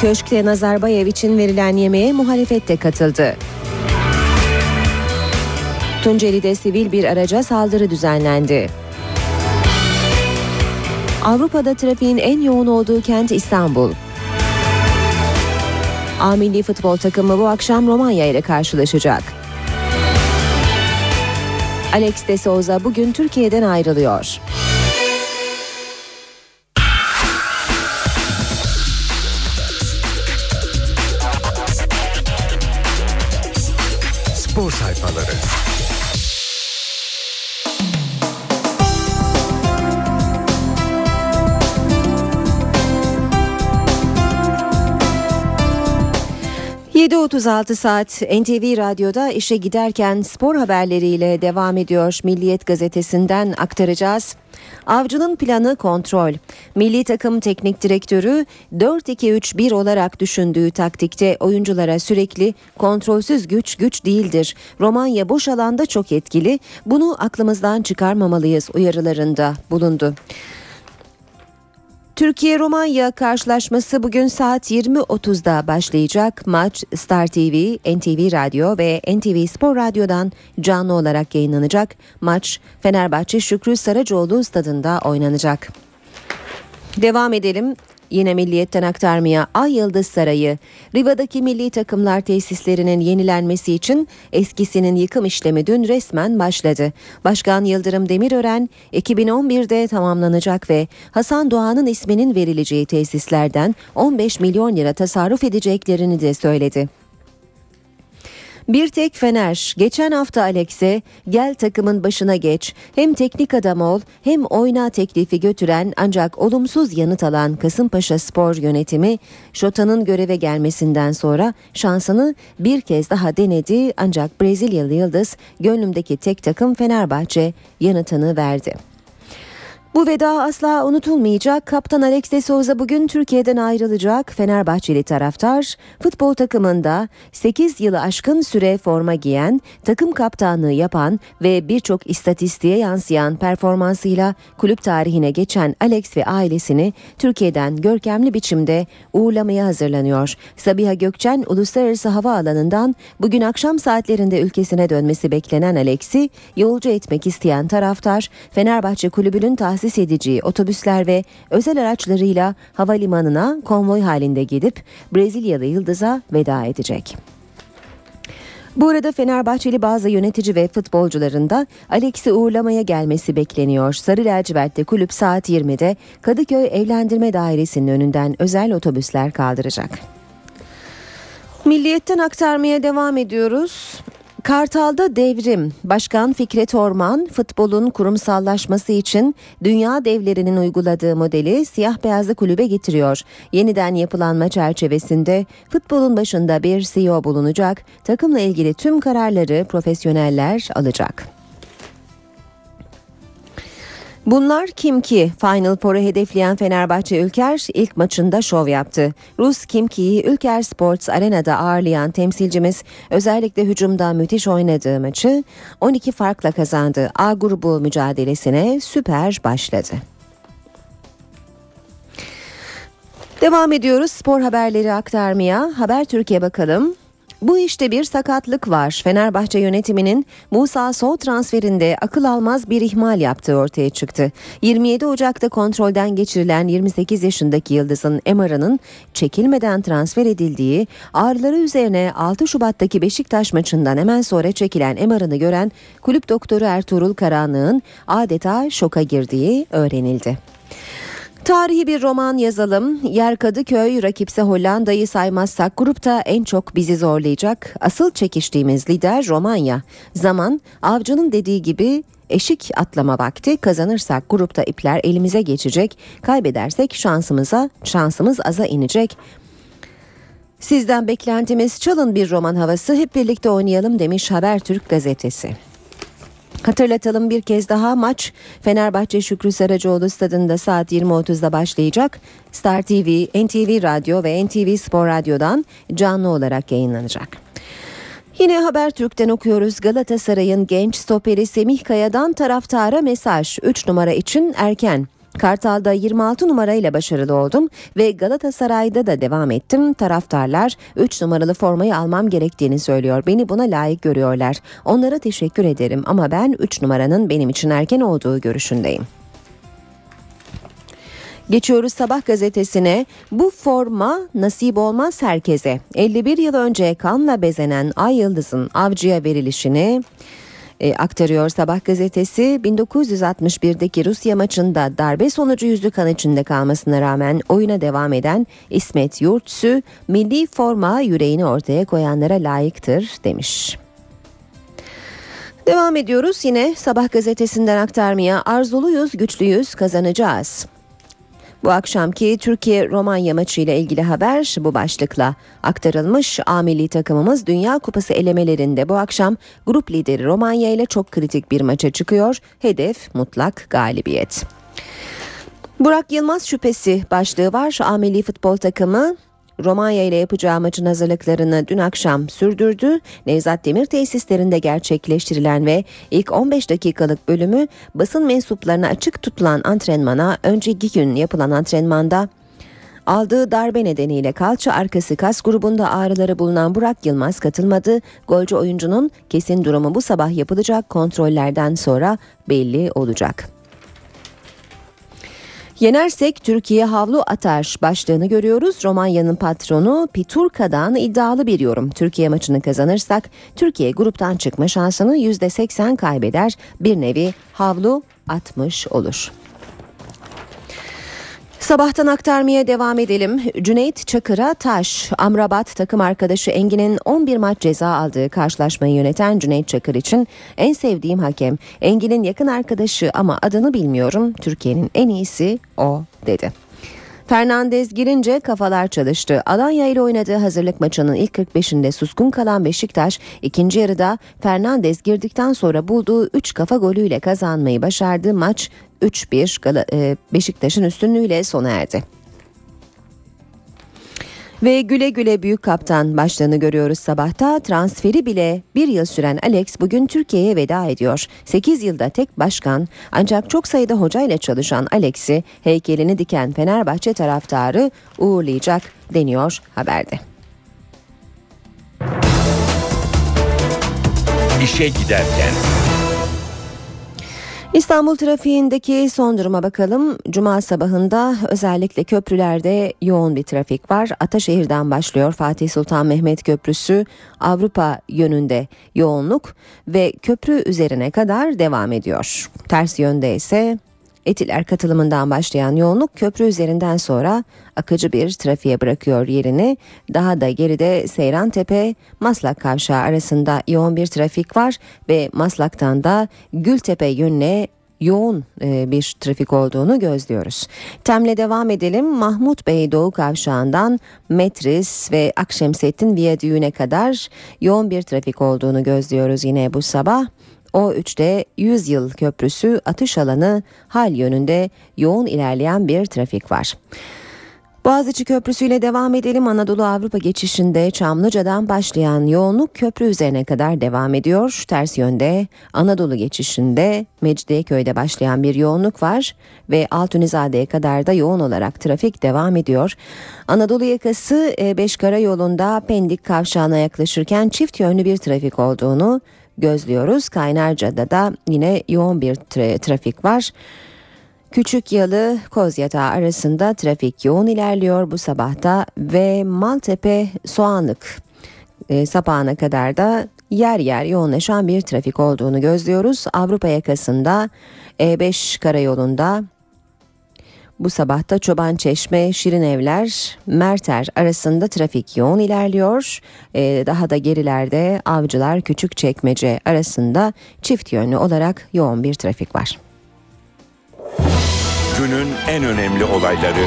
Köşkte Nazarbayev için verilen yemeğe muhalefet katıldı. Tunceli'de sivil bir araca saldırı düzenlendi. Avrupa'da trafiğin en yoğun olduğu kent İstanbul. A milli futbol takımı bu akşam Romanya ile karşılaşacak. Alex de Souza bugün Türkiye'den ayrılıyor. ...7.36 saat NTV Radyo'da işe giderken spor haberleriyle devam ediyor. Milliyet gazetesinden aktaracağız. Avcı'nın planı kontrol. Milli takım teknik direktörü 4-2-3-1 olarak düşündüğü taktikte oyunculara sürekli kontrolsüz güç güç değildir. Romanya boş alanda çok etkili. Bunu aklımızdan çıkarmamalıyız uyarılarında bulundu. Türkiye-Romanya karşılaşması bugün saat 20.30'da başlayacak. Maç Star TV, NTV Radyo ve NTV Spor Radyo'dan canlı olarak yayınlanacak. Maç Fenerbahçe Şükrü Saracoğlu stadında oynanacak. Devam edelim. Yine milliyetten aktarmaya Ay Yıldız Sarayı, Riva'daki milli takımlar tesislerinin yenilenmesi için eskisinin yıkım işlemi dün resmen başladı. Başkan Yıldırım Demirören 2011'de tamamlanacak ve Hasan Doğan'ın isminin verileceği tesislerden 15 milyon lira tasarruf edeceklerini de söyledi. Bir tek Fener geçen hafta Alex'e gel takımın başına geç hem teknik adam ol hem oyna teklifi götüren ancak olumsuz yanıt alan Kasımpaşa Spor yönetimi Şota'nın göreve gelmesinden sonra şansını bir kez daha denedi ancak Brezilyalı Yıldız gönlümdeki tek takım Fenerbahçe yanıtını verdi. Bu veda asla unutulmayacak. Kaptan Alex de Souza bugün Türkiye'den ayrılacak. Fenerbahçeli taraftar futbol takımında 8 yılı aşkın süre forma giyen, takım kaptanlığı yapan ve birçok istatistiğe yansıyan performansıyla kulüp tarihine geçen Alex ve ailesini Türkiye'den görkemli biçimde uğurlamaya hazırlanıyor. Sabiha Gökçen Uluslararası Havaalanı'ndan bugün akşam saatlerinde ülkesine dönmesi beklenen Alex'i yolcu etmek isteyen taraftar Fenerbahçe Kulübü'nün tahsis tahsis edeceği otobüsler ve özel araçlarıyla havalimanına konvoy halinde gidip Brezilyalı Yıldız'a veda edecek. Bu arada Fenerbahçeli bazı yönetici ve futbolcuların da Alex'i uğurlamaya gelmesi bekleniyor. Sarı lacivertte kulüp saat 20'de Kadıköy Evlendirme Dairesi'nin önünden özel otobüsler kaldıracak. Milliyetten aktarmaya devam ediyoruz. Kartal'da devrim. Başkan Fikret Orman futbolun kurumsallaşması için dünya devlerinin uyguladığı modeli siyah beyazlı kulübe getiriyor. Yeniden yapılanma çerçevesinde futbolun başında bir CEO bulunacak. Takımla ilgili tüm kararları profesyoneller alacak. Bunlar kim ki? Final Four'u hedefleyen Fenerbahçe Ülker ilk maçında şov yaptı. Rus Kim Ki'yi Ülker Sports Arena'da ağırlayan temsilcimiz özellikle hücumda müthiş oynadığı maçı 12 farkla kazandı. A grubu mücadelesine süper başladı. Devam ediyoruz spor haberleri aktarmaya. Haber Türkiye bakalım. Bu işte bir sakatlık var. Fenerbahçe yönetiminin Musa Sol transferinde akıl almaz bir ihmal yaptığı ortaya çıktı. 27 Ocak'ta kontrolden geçirilen 28 yaşındaki Yıldız'ın MR'ının çekilmeden transfer edildiği, ağrıları üzerine 6 Şubat'taki Beşiktaş maçından hemen sonra çekilen MR'ını gören kulüp doktoru Ertuğrul Karanlık'ın adeta şoka girdiği öğrenildi. Tarihi bir roman yazalım. Yer Kadıköy rakipse Hollanda'yı saymazsak grupta en çok bizi zorlayacak. Asıl çekiştiğimiz lider Romanya. Zaman avcının dediği gibi eşik atlama vakti kazanırsak grupta ipler elimize geçecek. Kaybedersek şansımıza şansımız aza inecek. Sizden beklentimiz çalın bir roman havası hep birlikte oynayalım demiş Habertürk gazetesi. Hatırlatalım bir kez daha maç Fenerbahçe Şükrü Saracoğlu stadında saat 20.30'da başlayacak. Star TV, NTV Radyo ve NTV Spor Radyo'dan canlı olarak yayınlanacak. Yine Habertürk'ten okuyoruz Galatasaray'ın genç stoperi Semih Kaya'dan taraftara mesaj 3 numara için erken. Kartal'da 26 numarayla başarılı oldum ve Galatasaray'da da devam ettim. Taraftarlar 3 numaralı formayı almam gerektiğini söylüyor. Beni buna layık görüyorlar. Onlara teşekkür ederim ama ben 3 numaranın benim için erken olduğu görüşündeyim. Geçiyoruz Sabah gazetesine. Bu forma nasip olmaz herkese. 51 yıl önce kanla bezenen Ay Yıldız'ın avcıya verilişini e, aktarıyor Sabah gazetesi. 1961'deki Rusya maçında darbe sonucu yüzü kan içinde kalmasına rağmen oyuna devam eden İsmet Yurtsü milli forma yüreğini ortaya koyanlara layıktır demiş. Devam ediyoruz yine Sabah gazetesinden aktarmaya arzuluyuz, güçlüyüz, kazanacağız. Bu akşamki Türkiye-Romanya maçı ile ilgili haber bu başlıkla aktarılmış. A milli takımımız Dünya Kupası elemelerinde bu akşam grup lideri Romanya ile çok kritik bir maça çıkıyor. Hedef mutlak galibiyet. Burak Yılmaz şüphesi başlığı var. A milli futbol takımı Romanya ile yapacağı maçın hazırlıklarını dün akşam sürdürdü. Nevzat Demir tesislerinde gerçekleştirilen ve ilk 15 dakikalık bölümü basın mensuplarına açık tutulan antrenmana önceki gün yapılan antrenmanda Aldığı darbe nedeniyle kalça arkası kas grubunda ağrıları bulunan Burak Yılmaz katılmadı. Golcü oyuncunun kesin durumu bu sabah yapılacak kontrollerden sonra belli olacak. Yenersek Türkiye havlu atar başlığını görüyoruz. Romanya'nın patronu Piturka'dan iddialı bir yorum. Türkiye maçını kazanırsak Türkiye gruptan çıkma şansını %80 kaybeder. Bir nevi havlu atmış olur. Sabahtan aktarmaya devam edelim. Cüneyt Çakır'a taş. Amrabat takım arkadaşı Engin'in 11 maç ceza aldığı karşılaşmayı yöneten Cüneyt Çakır için en sevdiğim hakem. Engin'in yakın arkadaşı ama adını bilmiyorum. Türkiye'nin en iyisi o dedi. Fernandez girince kafalar çalıştı. Alanya ile oynadığı hazırlık maçının ilk 45'inde suskun kalan Beşiktaş ikinci yarıda Fernandez girdikten sonra bulduğu 3 kafa golüyle kazanmayı başardı. Maç 3-1 Beşiktaş'ın üstünlüğüyle sona erdi. Ve güle güle büyük kaptan başlığını görüyoruz sabahta. Transferi bile bir yıl süren Alex bugün Türkiye'ye veda ediyor. 8 yılda tek başkan ancak çok sayıda hocayla çalışan Alex'i heykelini diken Fenerbahçe taraftarı uğurlayacak deniyor haberde. İşe giderken. İstanbul trafiğindeki son duruma bakalım. Cuma sabahında özellikle köprülerde yoğun bir trafik var. Ataşehir'den başlıyor Fatih Sultan Mehmet Köprüsü Avrupa yönünde yoğunluk ve köprü üzerine kadar devam ediyor. Ters yönde ise Etiler katılımından başlayan yoğunluk köprü üzerinden sonra akıcı bir trafiğe bırakıyor yerini. Daha da geride Seyran Tepe Maslak Kavşağı arasında yoğun bir trafik var ve Maslak'tan da Gültepe yönüne yoğun e, bir trafik olduğunu gözlüyoruz. Temle devam edelim. Mahmut Bey Doğu Kavşağı'ndan Metris ve Akşemsettin Viyadüğü'ne kadar yoğun bir trafik olduğunu gözlüyoruz yine bu sabah. O3'te 100 yıl köprüsü atış alanı hal yönünde yoğun ilerleyen bir trafik var. Boğaziçi Köprüsü ile devam edelim. Anadolu Avrupa geçişinde Çamlıca'dan başlayan yoğunluk köprü üzerine kadar devam ediyor. Ters yönde Anadolu geçişinde Mecidiyeköy'de başlayan bir yoğunluk var ve Altunizade'ye kadar da yoğun olarak trafik devam ediyor. Anadolu yakası 5 karayolunda Pendik kavşağına yaklaşırken çift yönlü bir trafik olduğunu gözlüyoruz. Kaynarca'da da yine yoğun bir tra- trafik var. Küçük Yalı Kozyatağı arasında trafik yoğun ilerliyor bu sabahta ve Maltepe Soğanlık e, sapağına kadar da yer yer yoğunlaşan bir trafik olduğunu gözlüyoruz. Avrupa yakasında E5 karayolunda bu sabahta Çoban Çeşme, Şirin Evler, Merter arasında trafik yoğun ilerliyor. Ee, daha da gerilerde Avcılar Küçük Çekmece arasında çift yönlü olarak yoğun bir trafik var. Günün en önemli olayları.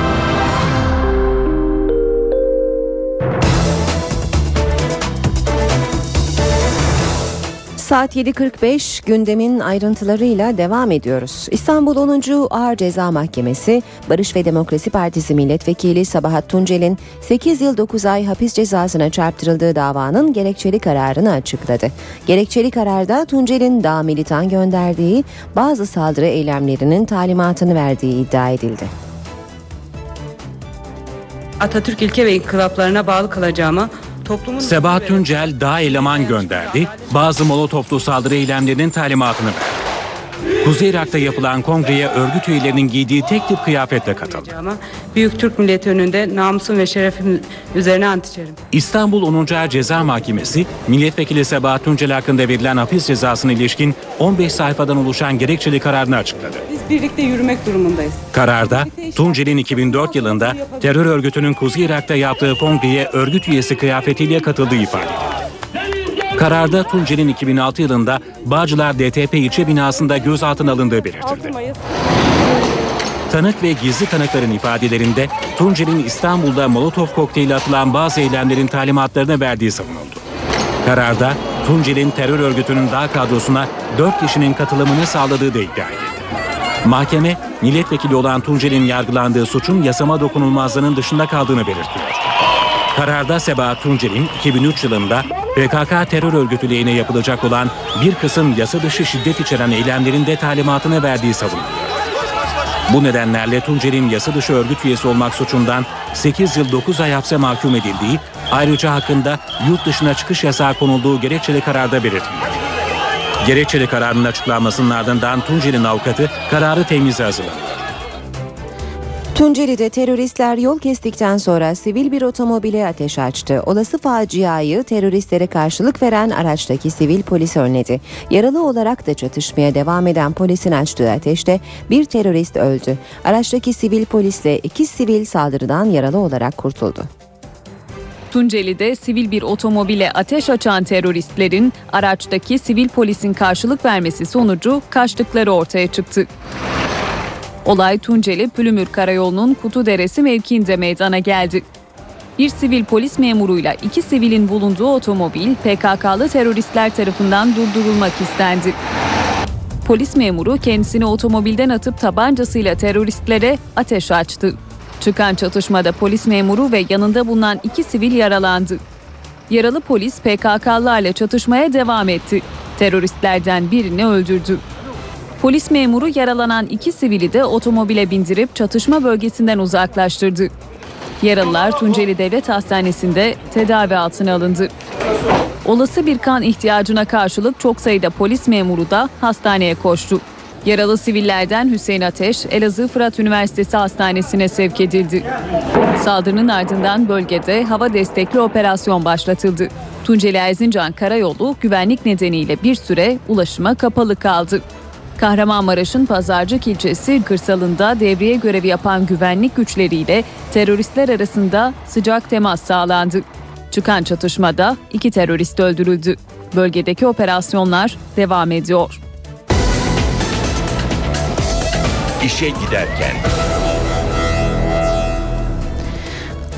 Saat 7.45 gündemin ayrıntılarıyla devam ediyoruz. İstanbul 10. Ağır Ceza Mahkemesi Barış ve Demokrasi Partisi Milletvekili Sabahat Tuncel'in 8 yıl 9 ay hapis cezasına çarptırıldığı davanın gerekçeli kararını açıkladı. Gerekçeli kararda Tuncel'in daha militan gönderdiği bazı saldırı eylemlerinin talimatını verdiği iddia edildi. Atatürk ilke ve inkılaplarına bağlı kalacağıma toplumun... Sebahat Tuncel daha eleman gönderdi, bazı molotoflu saldırı eylemlerinin talimatını verdi. Kuzey Irak'ta yapılan kongreye örgüt üyelerinin giydiği tek tip kıyafetle katıldı. Büyük Türk milleti önünde namusum ve şerefim üzerine ant içerim. İstanbul 10. Ağır Ceza Mahkemesi, milletvekili Sebahat Tuncel hakkında verilen hapis cezasına ilişkin 15 sayfadan oluşan gerekçeli kararını açıkladı. Biz birlikte yürümek durumundayız. Kararda Tuncel'in 2004 yılında terör örgütünün Kuzey Irak'ta yaptığı kongreye örgüt üyesi kıyafetiyle katıldığı ifade edildi. Kararda Tuncel'in 2006 yılında Bağcılar DTP ilçe binasında gözaltına alındığı belirtildi. Tanık ve gizli tanıkların ifadelerinde Tuncel'in İstanbul'da Molotov kokteyli atılan bazı eylemlerin talimatlarını verdiği savunuldu. Kararda Tuncel'in terör örgütünün dağ kadrosuna 4 kişinin katılımını sağladığı da iddia edildi. Mahkeme, milletvekili olan Tuncel'in yargılandığı suçun yasama dokunulmazlığının dışında kaldığını belirtiyor. Kararda Sebahat Tuncel'in 2003 yılında PKK terör örgütü lehine yapılacak olan bir kısım yasa dışı şiddet içeren eylemlerin de talimatını verdiği savunuluyor. Bu nedenlerle Tuncel'in yasa dışı örgüt üyesi olmak suçundan 8 yıl 9 ay hapse mahkum edildiği, ayrıca hakkında yurt dışına çıkış yasağı konulduğu gerekçeli kararda belirtiliyor. Gerekçeli kararın açıklanmasının ardından Tuncel'in avukatı kararı temize hazırladı. Tunceli'de teröristler yol kestikten sonra sivil bir otomobile ateş açtı. Olası faciayı teröristlere karşılık veren araçtaki sivil polis önledi. Yaralı olarak da çatışmaya devam eden polisin açtığı ateşte bir terörist öldü. Araçtaki sivil polisle iki sivil saldırıdan yaralı olarak kurtuldu. Tunceli'de sivil bir otomobile ateş açan teröristlerin araçtaki sivil polisin karşılık vermesi sonucu kaçtıkları ortaya çıktı. Olay Tunceli Pülümür Karayolu'nun Kutuderesi mevkiinde meydana geldi. Bir sivil polis memuruyla iki sivilin bulunduğu otomobil PKK'lı teröristler tarafından durdurulmak istendi. Polis memuru kendisini otomobilden atıp tabancasıyla teröristlere ateş açtı. Çıkan çatışmada polis memuru ve yanında bulunan iki sivil yaralandı. Yaralı polis PKK'larla çatışmaya devam etti. Teröristlerden birini öldürdü. Polis memuru yaralanan iki sivili de otomobile bindirip çatışma bölgesinden uzaklaştırdı. Yaralılar Tunceli Devlet Hastanesi'nde tedavi altına alındı. Olası bir kan ihtiyacına karşılık çok sayıda polis memuru da hastaneye koştu. Yaralı sivillerden Hüseyin Ateş, Elazığ Fırat Üniversitesi Hastanesi'ne sevk edildi. Saldırının ardından bölgede hava destekli operasyon başlatıldı. Tunceli Erzincan Karayolu güvenlik nedeniyle bir süre ulaşıma kapalı kaldı. Kahramanmaraş'ın Pazarcık ilçesi kırsalında devriye görevi yapan güvenlik güçleriyle teröristler arasında sıcak temas sağlandı. Çıkan çatışmada iki terörist öldürüldü. Bölgedeki operasyonlar devam ediyor. İşe giderken.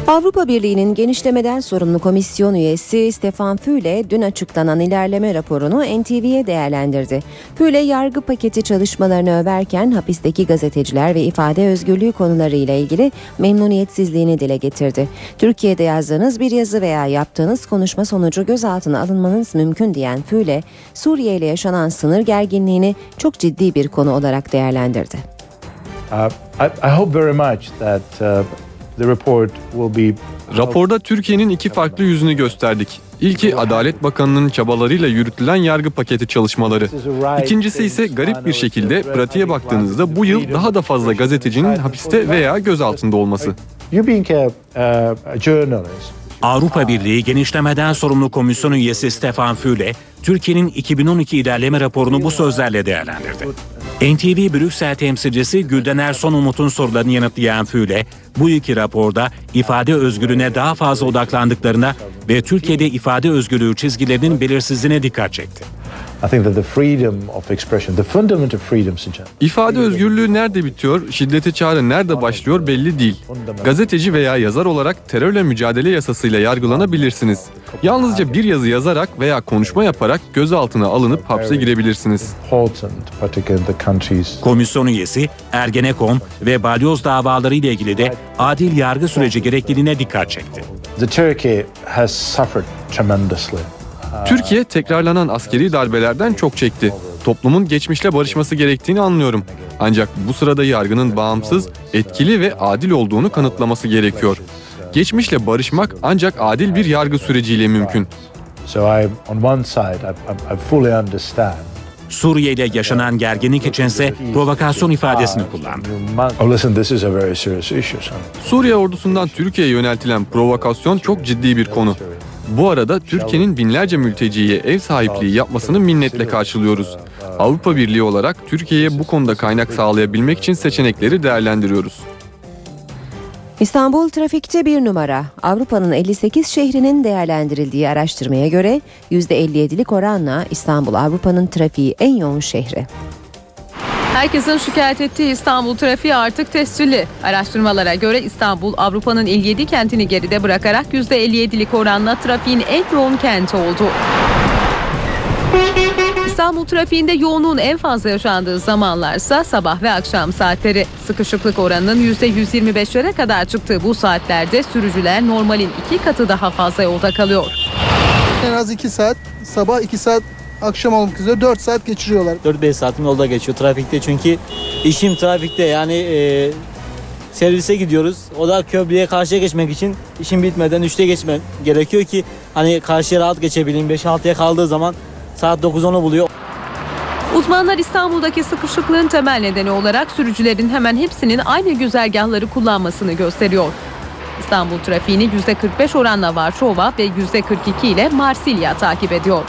Avrupa Birliği'nin genişlemeden sorumlu komisyon üyesi Stefan Füle dün açıklanan ilerleme raporunu NTV'ye değerlendirdi. Füle yargı paketi çalışmalarını överken hapisteki gazeteciler ve ifade özgürlüğü konularıyla ilgili memnuniyetsizliğini dile getirdi. Türkiye'de yazdığınız bir yazı veya yaptığınız konuşma sonucu gözaltına alınmanız mümkün diyen Füle, Suriye ile yaşanan sınır gerginliğini çok ciddi bir konu olarak değerlendirdi. Uh, I, I hope very much that uh, the report will be Raporda Türkiye'nin iki farklı yüzünü gösterdik. İlki Adalet Bakanı'nın çabalarıyla yürütülen yargı paketi çalışmaları. İkincisi ise garip bir şekilde pratiğe baktığınızda bu yıl daha da fazla gazetecinin hapiste veya gözaltında olması. you being a, a journalist. Avrupa Birliği genişlemeden sorumlu komisyon üyesi Stefan Füle, Türkiye'nin 2012 ilerleme raporunu bu sözlerle değerlendirdi. NTV Brüksel temsilcisi Gülden Erson Umut'un sorularını yanıtlayan Füle, bu iki raporda ifade özgürlüğüne daha fazla odaklandıklarına ve Türkiye'de ifade özgürlüğü çizgilerinin belirsizliğine dikkat çekti. I think that the freedom of expression, the fundamental freedoms in China. İfade özgürlüğü nerede bitiyor, şiddete çağrı nerede başlıyor belli değil. Gazeteci veya yazar olarak terörle mücadele yasasıyla yargılanabilirsiniz. Yalnızca bir yazı yazarak veya konuşma yaparak gözaltına alınıp hapse girebilirsiniz. Important, particularly in the countries. Komisyon üyesi Ergenekon ve balyoz davaları ile ilgili de adil yargı süreci gerekliliğine dikkat çekti. The Turkey has suffered tremendously. Türkiye tekrarlanan askeri darbelerden çok çekti. Toplumun geçmişle barışması gerektiğini anlıyorum. Ancak bu sırada yargının bağımsız, etkili ve adil olduğunu kanıtlaması gerekiyor. Geçmişle barışmak ancak adil bir yargı süreciyle mümkün. So I, on one side, I, I, I fully understand. Suriye ile yaşanan gerginlik içinse provokasyon ifadesini kullandı. Oh. Suriye ordusundan Türkiye'ye yöneltilen provokasyon çok ciddi bir konu. Bu arada Türkiye'nin binlerce mülteciye ev sahipliği yapmasını minnetle karşılıyoruz. Avrupa Birliği olarak Türkiye'ye bu konuda kaynak sağlayabilmek için seçenekleri değerlendiriyoruz. İstanbul trafikte bir numara. Avrupa'nın 58 şehrinin değerlendirildiği araştırmaya göre %57'lik oranla İstanbul Avrupa'nın trafiği en yoğun şehri. Herkesin şikayet ettiği İstanbul trafiği artık tescilli. Araştırmalara göre İstanbul Avrupa'nın 57 kentini geride bırakarak %57'lik oranla trafiğin en yoğun kenti oldu. İstanbul trafiğinde yoğunluğun en fazla yaşandığı zamanlarsa sabah ve akşam saatleri. Sıkışıklık oranının %125'lere kadar çıktığı bu saatlerde sürücüler normalin iki katı daha fazla yolda kalıyor. En az 2 saat, sabah 2 saat, akşam olmak üzere 4 saat geçiriyorlar. 4-5 saatim yolda geçiyor trafikte çünkü işim trafikte yani e, servise gidiyoruz. O da köprüye karşıya geçmek için işim bitmeden 3'te geçmem gerekiyor ki hani karşıya rahat geçebileyim. 5-6'ya kaldığı zaman saat 9-10'u buluyor. Uzmanlar İstanbul'daki sıkışıklığın temel nedeni olarak sürücülerin hemen hepsinin aynı güzergahları kullanmasını gösteriyor. İstanbul trafiğini %45 oranla Varşova ve %42 ile Marsilya takip ediyor.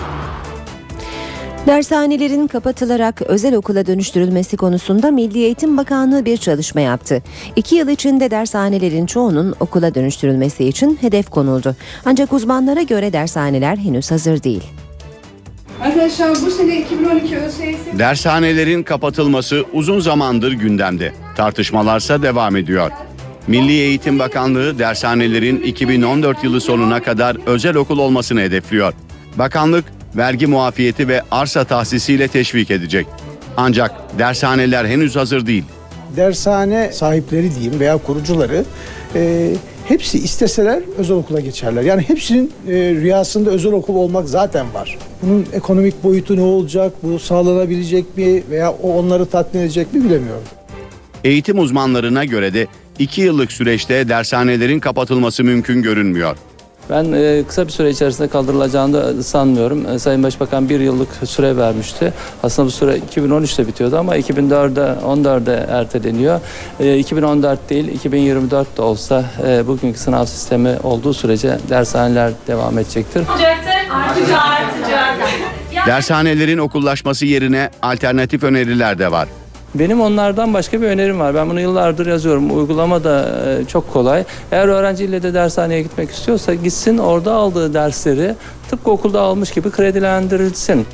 Dershanelerin kapatılarak özel okula dönüştürülmesi konusunda Milli Eğitim Bakanlığı bir çalışma yaptı. İki yıl içinde dershanelerin çoğunun okula dönüştürülmesi için hedef konuldu. Ancak uzmanlara göre dershaneler henüz hazır değil. Arkadaşlar bu sene 2012 ÖSS Dershanelerin kapatılması uzun zamandır gündemde. Tartışmalarsa devam ediyor. Milli Eğitim Bakanlığı dershanelerin 2014 yılı sonuna kadar özel okul olmasını hedefliyor. Bakanlık vergi muafiyeti ve arsa tahsisiyle teşvik edecek. Ancak dershaneler henüz hazır değil. dershane sahipleri diyeyim veya kurucuları e, hepsi isteseler özel okula geçerler. Yani hepsinin e, rüyasında özel okul olmak zaten var. Bunun ekonomik boyutu ne olacak, bu sağlanabilecek mi veya o onları tatmin edecek mi bilemiyorum. Eğitim uzmanlarına göre de 2 yıllık süreçte dershanelerin kapatılması mümkün görünmüyor. Ben e, kısa bir süre içerisinde kaldırılacağını da sanmıyorum. E, Sayın Başbakan bir yıllık süre vermişti. Aslında bu süre 2013'te bitiyordu ama 2004'e 14'e erteleniyor. E, 2014 değil 2024 de olsa e, bugünkü sınav sistemi olduğu sürece dershaneler devam edecektir. Artacak, artacak. Dershanelerin okullaşması yerine alternatif öneriler de var. Benim onlardan başka bir önerim var. Ben bunu yıllardır yazıyorum. Uygulama da e, çok kolay. Eğer öğrenci ille de dershaneye gitmek istiyorsa gitsin orada aldığı dersleri tıpkı okulda almış gibi kredilendirilsin.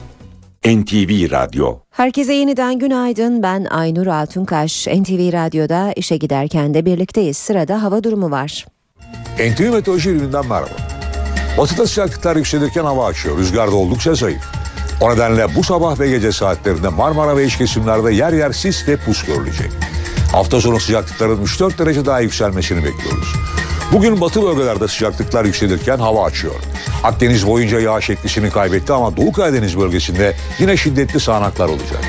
NTV Radyo Herkese yeniden günaydın. Ben Aynur Altunkaş. NTV Radyo'da işe giderken de birlikteyiz. Sırada hava durumu var. NTV Meteoroloji Ürünü'nden merhaba. Batıda sıcaklıklar yükselirken hava açıyor. Rüzgar da oldukça zayıf. O nedenle bu sabah ve gece saatlerinde Marmara ve iç kesimlerde yer yer sis ve pus görülecek. Hafta sonu sıcaklıkların 3-4 derece daha yükselmesini bekliyoruz. Bugün batı bölgelerde sıcaklıklar yükselirken hava açıyor. Akdeniz boyunca yağış etkisini kaybetti ama Doğu Karadeniz bölgesinde yine şiddetli sağanaklar olacak.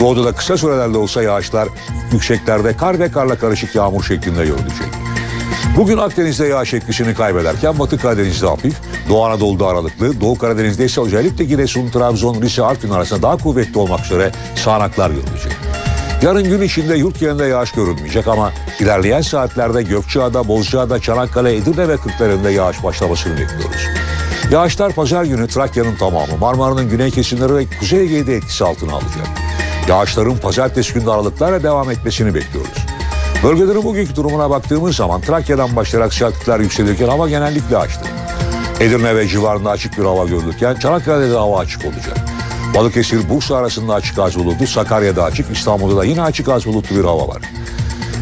Doğuda da kısa sürelerde olsa yağışlar yükseklerde kar ve karla karışık yağmur şeklinde görülecek. Bugün Akdeniz'de yağış etkisini kaybederken Batı Karadeniz'de hafif, Doğu Anadolu'da aralıklı, Doğu Karadeniz'de ise özellikle Giresun, Trabzon, Rize, Artvin arasında daha kuvvetli olmak üzere sağanaklar görülecek. Yarın gün içinde yurt genelinde yağış görülmeyecek ama ilerleyen saatlerde Gökçeada, Bozcaada, Çanakkale, Edirne ve Kırklareli'nde yağış başlamasını bekliyoruz. Yağışlar pazar günü Trakya'nın tamamı, Marmara'nın güney kesimleri ve Kuzey Ege'de etkisi altına alacak. Yağışların pazartesi günü aralıklarla devam etmesini bekliyoruz. Bölgelerin bugünkü durumuna baktığımız zaman Trakya'dan başlayarak sıcaklıklar yükselirken hava genellikle açtı. Edirne ve civarında açık bir hava görülürken Çanakkale'de de hava açık olacak. Balıkesir Bursa arasında açık az bulutlu, Sakarya'da açık, İstanbul'da da yine açık az bulutlu bir hava var.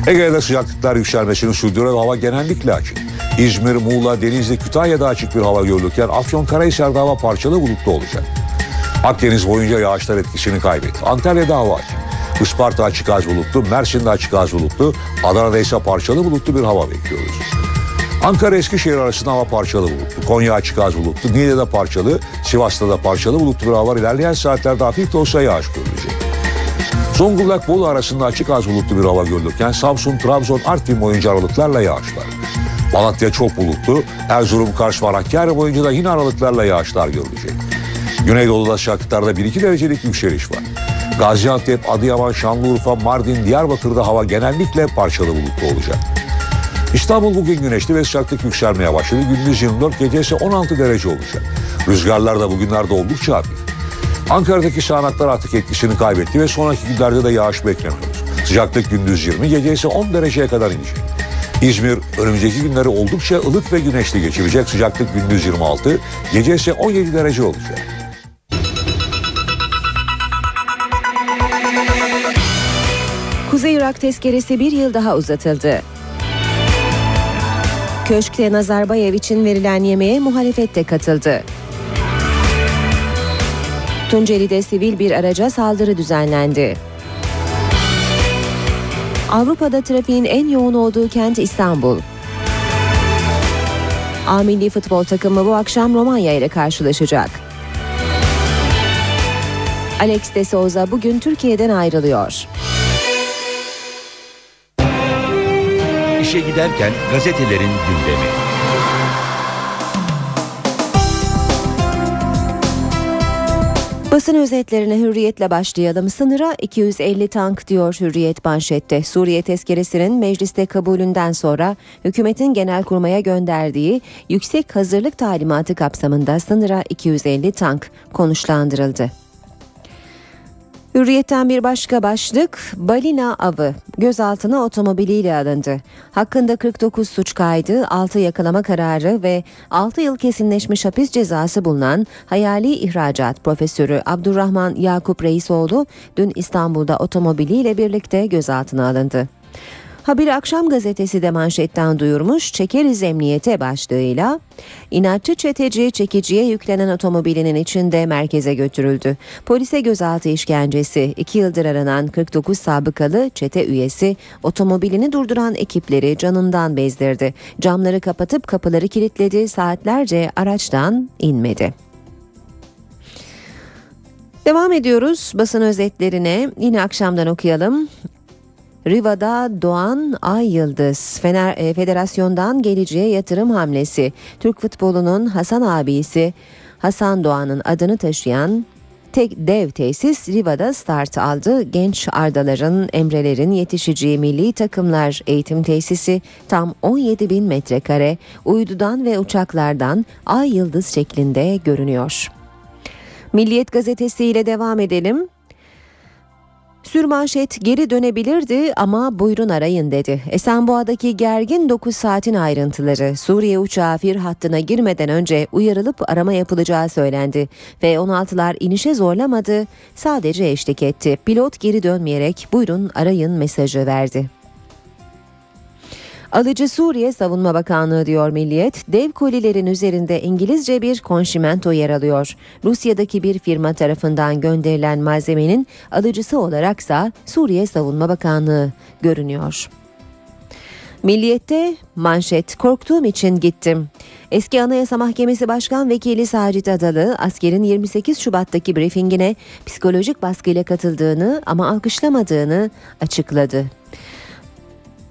Ege'de sıcaklıklar yükselmesini sürdürüyor hava genellikle açık. İzmir, Muğla, Denizli, Kütahya'da açık bir hava görülürken Afyonkarahisar'da hava parçalı bulutlu olacak. Akdeniz boyunca yağışlar etkisini kaybetti. Antalya'da hava açık. Isparta açık az bulutlu, Mersin'de açık az bulutlu, Adana'da ise parçalı bulutlu bir hava bekliyoruz. Ankara Eskişehir arasında hava parçalı bulutlu. Konya açık az bulutlu. Niğde'de parçalı, Sivas'ta da parçalı bulutlu bir hava. İlerleyen saatlerde hafif de olsa yağış görülecek. Zonguldak Bolu arasında açık az bulutlu bir hava görülürken Samsun, Trabzon, Artvin boyunca aralıklarla yağış var. Malatya çok bulutlu. Erzurum, Kars ve Hakkari boyunca da yine aralıklarla yağışlar görülecek. Güneydoğu'da sıcaklıklarda 1-2 derecelik yükseliş var. Gaziantep, Adıyaman, Şanlıurfa, Mardin, Diyarbakır'da hava genellikle parçalı bulutlu olacak. İstanbul bugün güneşli ve sıcaklık yükselmeye başladı. Gündüz 24, gece ise 16 derece olacak. Rüzgarlar da bugünlerde oldukça hafif. Ankara'daki sağanaklar artık etkisini kaybetti ve sonraki günlerde de yağış beklemiyoruz. Sıcaklık gündüz 20, gece ise 10 dereceye kadar inecek. İzmir önümüzdeki günleri oldukça ılık ve güneşli geçirecek. Sıcaklık gündüz 26, gece ise 17 derece olacak. Kuzey Irak tezkeresi bir yıl daha uzatıldı. Köşkte Nazarbayev için verilen yemeğe muhalefet de katıldı. Tunceli'de sivil bir araca saldırı düzenlendi. Avrupa'da trafiğin en yoğun olduğu kent İstanbul. A milli futbol takımı bu akşam Romanya ile karşılaşacak. Alex de Souza bugün Türkiye'den ayrılıyor. İşe giderken gazetelerin gündemi. Basın özetlerine hürriyetle başlayalım. Sınıra 250 tank diyor Hürriyet manşette. Suriye tezkeresinin mecliste kabulünden sonra hükümetin genelkurmaya gönderdiği yüksek hazırlık talimatı kapsamında sınıra 250 tank konuşlandırıldı. Hürriyetten bir başka başlık balina avı gözaltına otomobiliyle alındı. Hakkında 49 suç kaydı, 6 yakalama kararı ve 6 yıl kesinleşmiş hapis cezası bulunan hayali ihracat profesörü Abdurrahman Yakup Reisoğlu dün İstanbul'da otomobiliyle birlikte gözaltına alındı. Haberi Akşam gazetesi de manşetten duyurmuş çekeriz emniyete başlığıyla inatçı çeteci çekiciye yüklenen otomobilinin içinde merkeze götürüldü. Polise gözaltı işkencesi 2 yıldır aranan 49 sabıkalı çete üyesi otomobilini durduran ekipleri canından bezdirdi. Camları kapatıp kapıları kilitledi saatlerce araçtan inmedi. Devam ediyoruz basın özetlerine yine akşamdan okuyalım. Riva'da doğan Ay Yıldız Fener, e, Federasyon'dan geleceğe yatırım hamlesi. Türk futbolunun Hasan abisi Hasan Doğan'ın adını taşıyan tek dev tesis Riva'da start aldı. Genç Ardaların, Emre'lerin yetişeceği milli takımlar eğitim tesisi tam 17 bin metrekare uydudan ve uçaklardan Ay Yıldız şeklinde görünüyor. Milliyet gazetesi ile devam edelim. Sürmanşet geri dönebilirdi ama buyurun arayın dedi. Esenboğa'daki gergin 9 saatin ayrıntıları Suriye uçağı Fir hattına girmeden önce uyarılıp arama yapılacağı söylendi. Ve 16'lar inişe zorlamadı sadece eşlik etti. Pilot geri dönmeyerek buyurun arayın mesajı verdi. Alıcı Suriye Savunma Bakanlığı diyor Milliyet, dev kolilerin üzerinde İngilizce bir konşimento yer alıyor. Rusya'daki bir firma tarafından gönderilen malzemenin alıcısı olaraksa Suriye Savunma Bakanlığı görünüyor. Milliyette manşet korktuğum için gittim. Eski Anayasa Mahkemesi Başkan Vekili Sacit Adalı askerin 28 Şubat'taki briefingine psikolojik baskıyla katıldığını ama alkışlamadığını açıkladı.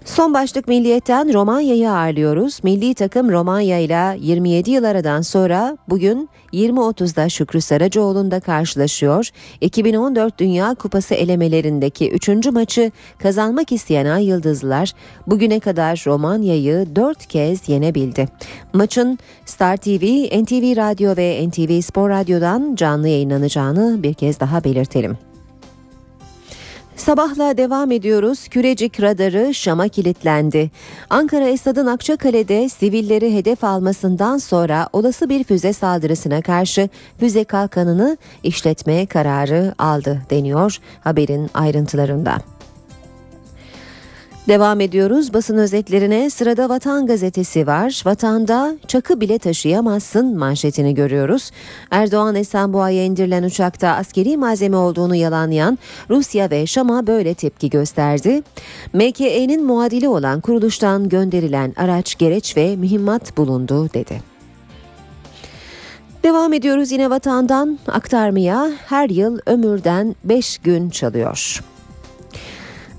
Son başlık Milliyet'ten Romanya'yı ağırlıyoruz. Milli takım Romanya ile 27 yıl aradan sonra bugün 20.30'da Şükrü Saracoğlu'nda karşılaşıyor. 2014 Dünya Kupası elemelerindeki 3. maçı kazanmak isteyen Ay Yıldızlılar bugüne kadar Romanya'yı 4 kez yenebildi. Maçın Star TV, NTV Radyo ve NTV Spor Radyo'dan canlı yayınlanacağını bir kez daha belirtelim. Sabahla devam ediyoruz. Kürecik radarı Şam'a kilitlendi. Ankara Esad'ın Akçakale'de sivilleri hedef almasından sonra olası bir füze saldırısına karşı füze kalkanını işletme kararı aldı deniyor haberin ayrıntılarında. Devam ediyoruz basın özetlerine sırada Vatan gazetesi var. Vatanda çakı bile taşıyamazsın manşetini görüyoruz. Erdoğan Esenboğa'ya indirilen uçakta askeri malzeme olduğunu yalanlayan Rusya ve Şam'a böyle tepki gösterdi. MKE'nin muadili olan kuruluştan gönderilen araç, gereç ve mühimmat bulundu dedi. Devam ediyoruz yine vatandan aktarmaya her yıl ömürden 5 gün çalıyor.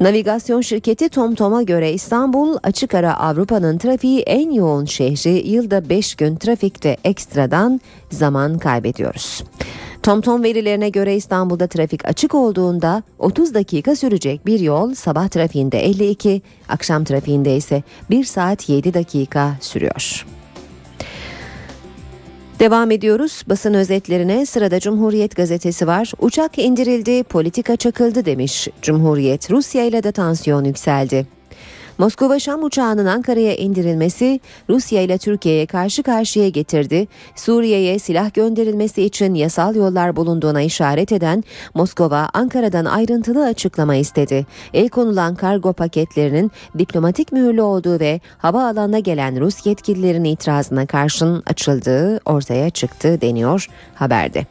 Navigasyon şirketi TomTom'a göre İstanbul açık ara Avrupa'nın trafiği en yoğun şehri yılda 5 gün trafikte ekstradan zaman kaybediyoruz. TomTom verilerine göre İstanbul'da trafik açık olduğunda 30 dakika sürecek bir yol sabah trafiğinde 52, akşam trafiğinde ise 1 saat 7 dakika sürüyor. Devam ediyoruz basın özetlerine sırada Cumhuriyet gazetesi var. Uçak indirildi, politika çakıldı demiş Cumhuriyet. Rusya ile de tansiyon yükseldi. Moskova Şam uçağının Ankara'ya indirilmesi Rusya ile Türkiye'ye karşı karşıya getirdi. Suriye'ye silah gönderilmesi için yasal yollar bulunduğuna işaret eden Moskova Ankara'dan ayrıntılı açıklama istedi. El konulan kargo paketlerinin diplomatik mühürlü olduğu ve havaalanına gelen Rus yetkililerin itirazına karşın açıldığı ortaya çıktı deniyor haberde.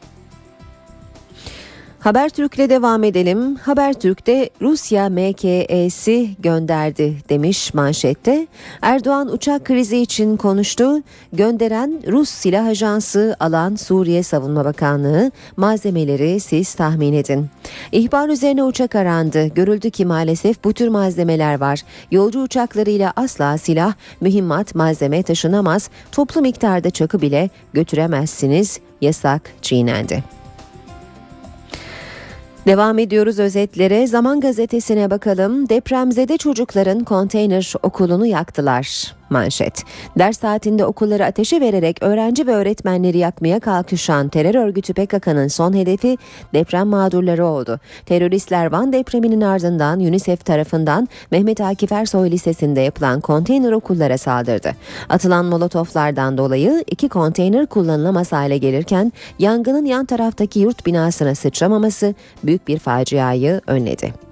Habertürk'le devam edelim. Habertürk'te Rusya MKE'si gönderdi demiş manşette. Erdoğan uçak krizi için konuştu. Gönderen Rus silah ajansı alan Suriye Savunma Bakanlığı malzemeleri siz tahmin edin. İhbar üzerine uçak arandı. Görüldü ki maalesef bu tür malzemeler var. Yolcu uçaklarıyla asla silah, mühimmat, malzeme taşınamaz. Toplu miktarda çakı bile götüremezsiniz. Yasak çiğnendi. Devam ediyoruz özetlere. Zaman gazetesine bakalım. Depremzede çocukların konteyner okulunu yaktılar manşet. Ders saatinde okulları ateşe vererek öğrenci ve öğretmenleri yakmaya kalkışan terör örgütü PKK'nın son hedefi deprem mağdurları oldu. Teröristler Van depreminin ardından UNICEF tarafından Mehmet Akif Ersoy Lisesi'nde yapılan konteyner okullara saldırdı. Atılan molotoflardan dolayı iki konteyner kullanılamaz hale gelirken yangının yan taraftaki yurt binasına sıçramaması büyük bir faciayı önledi.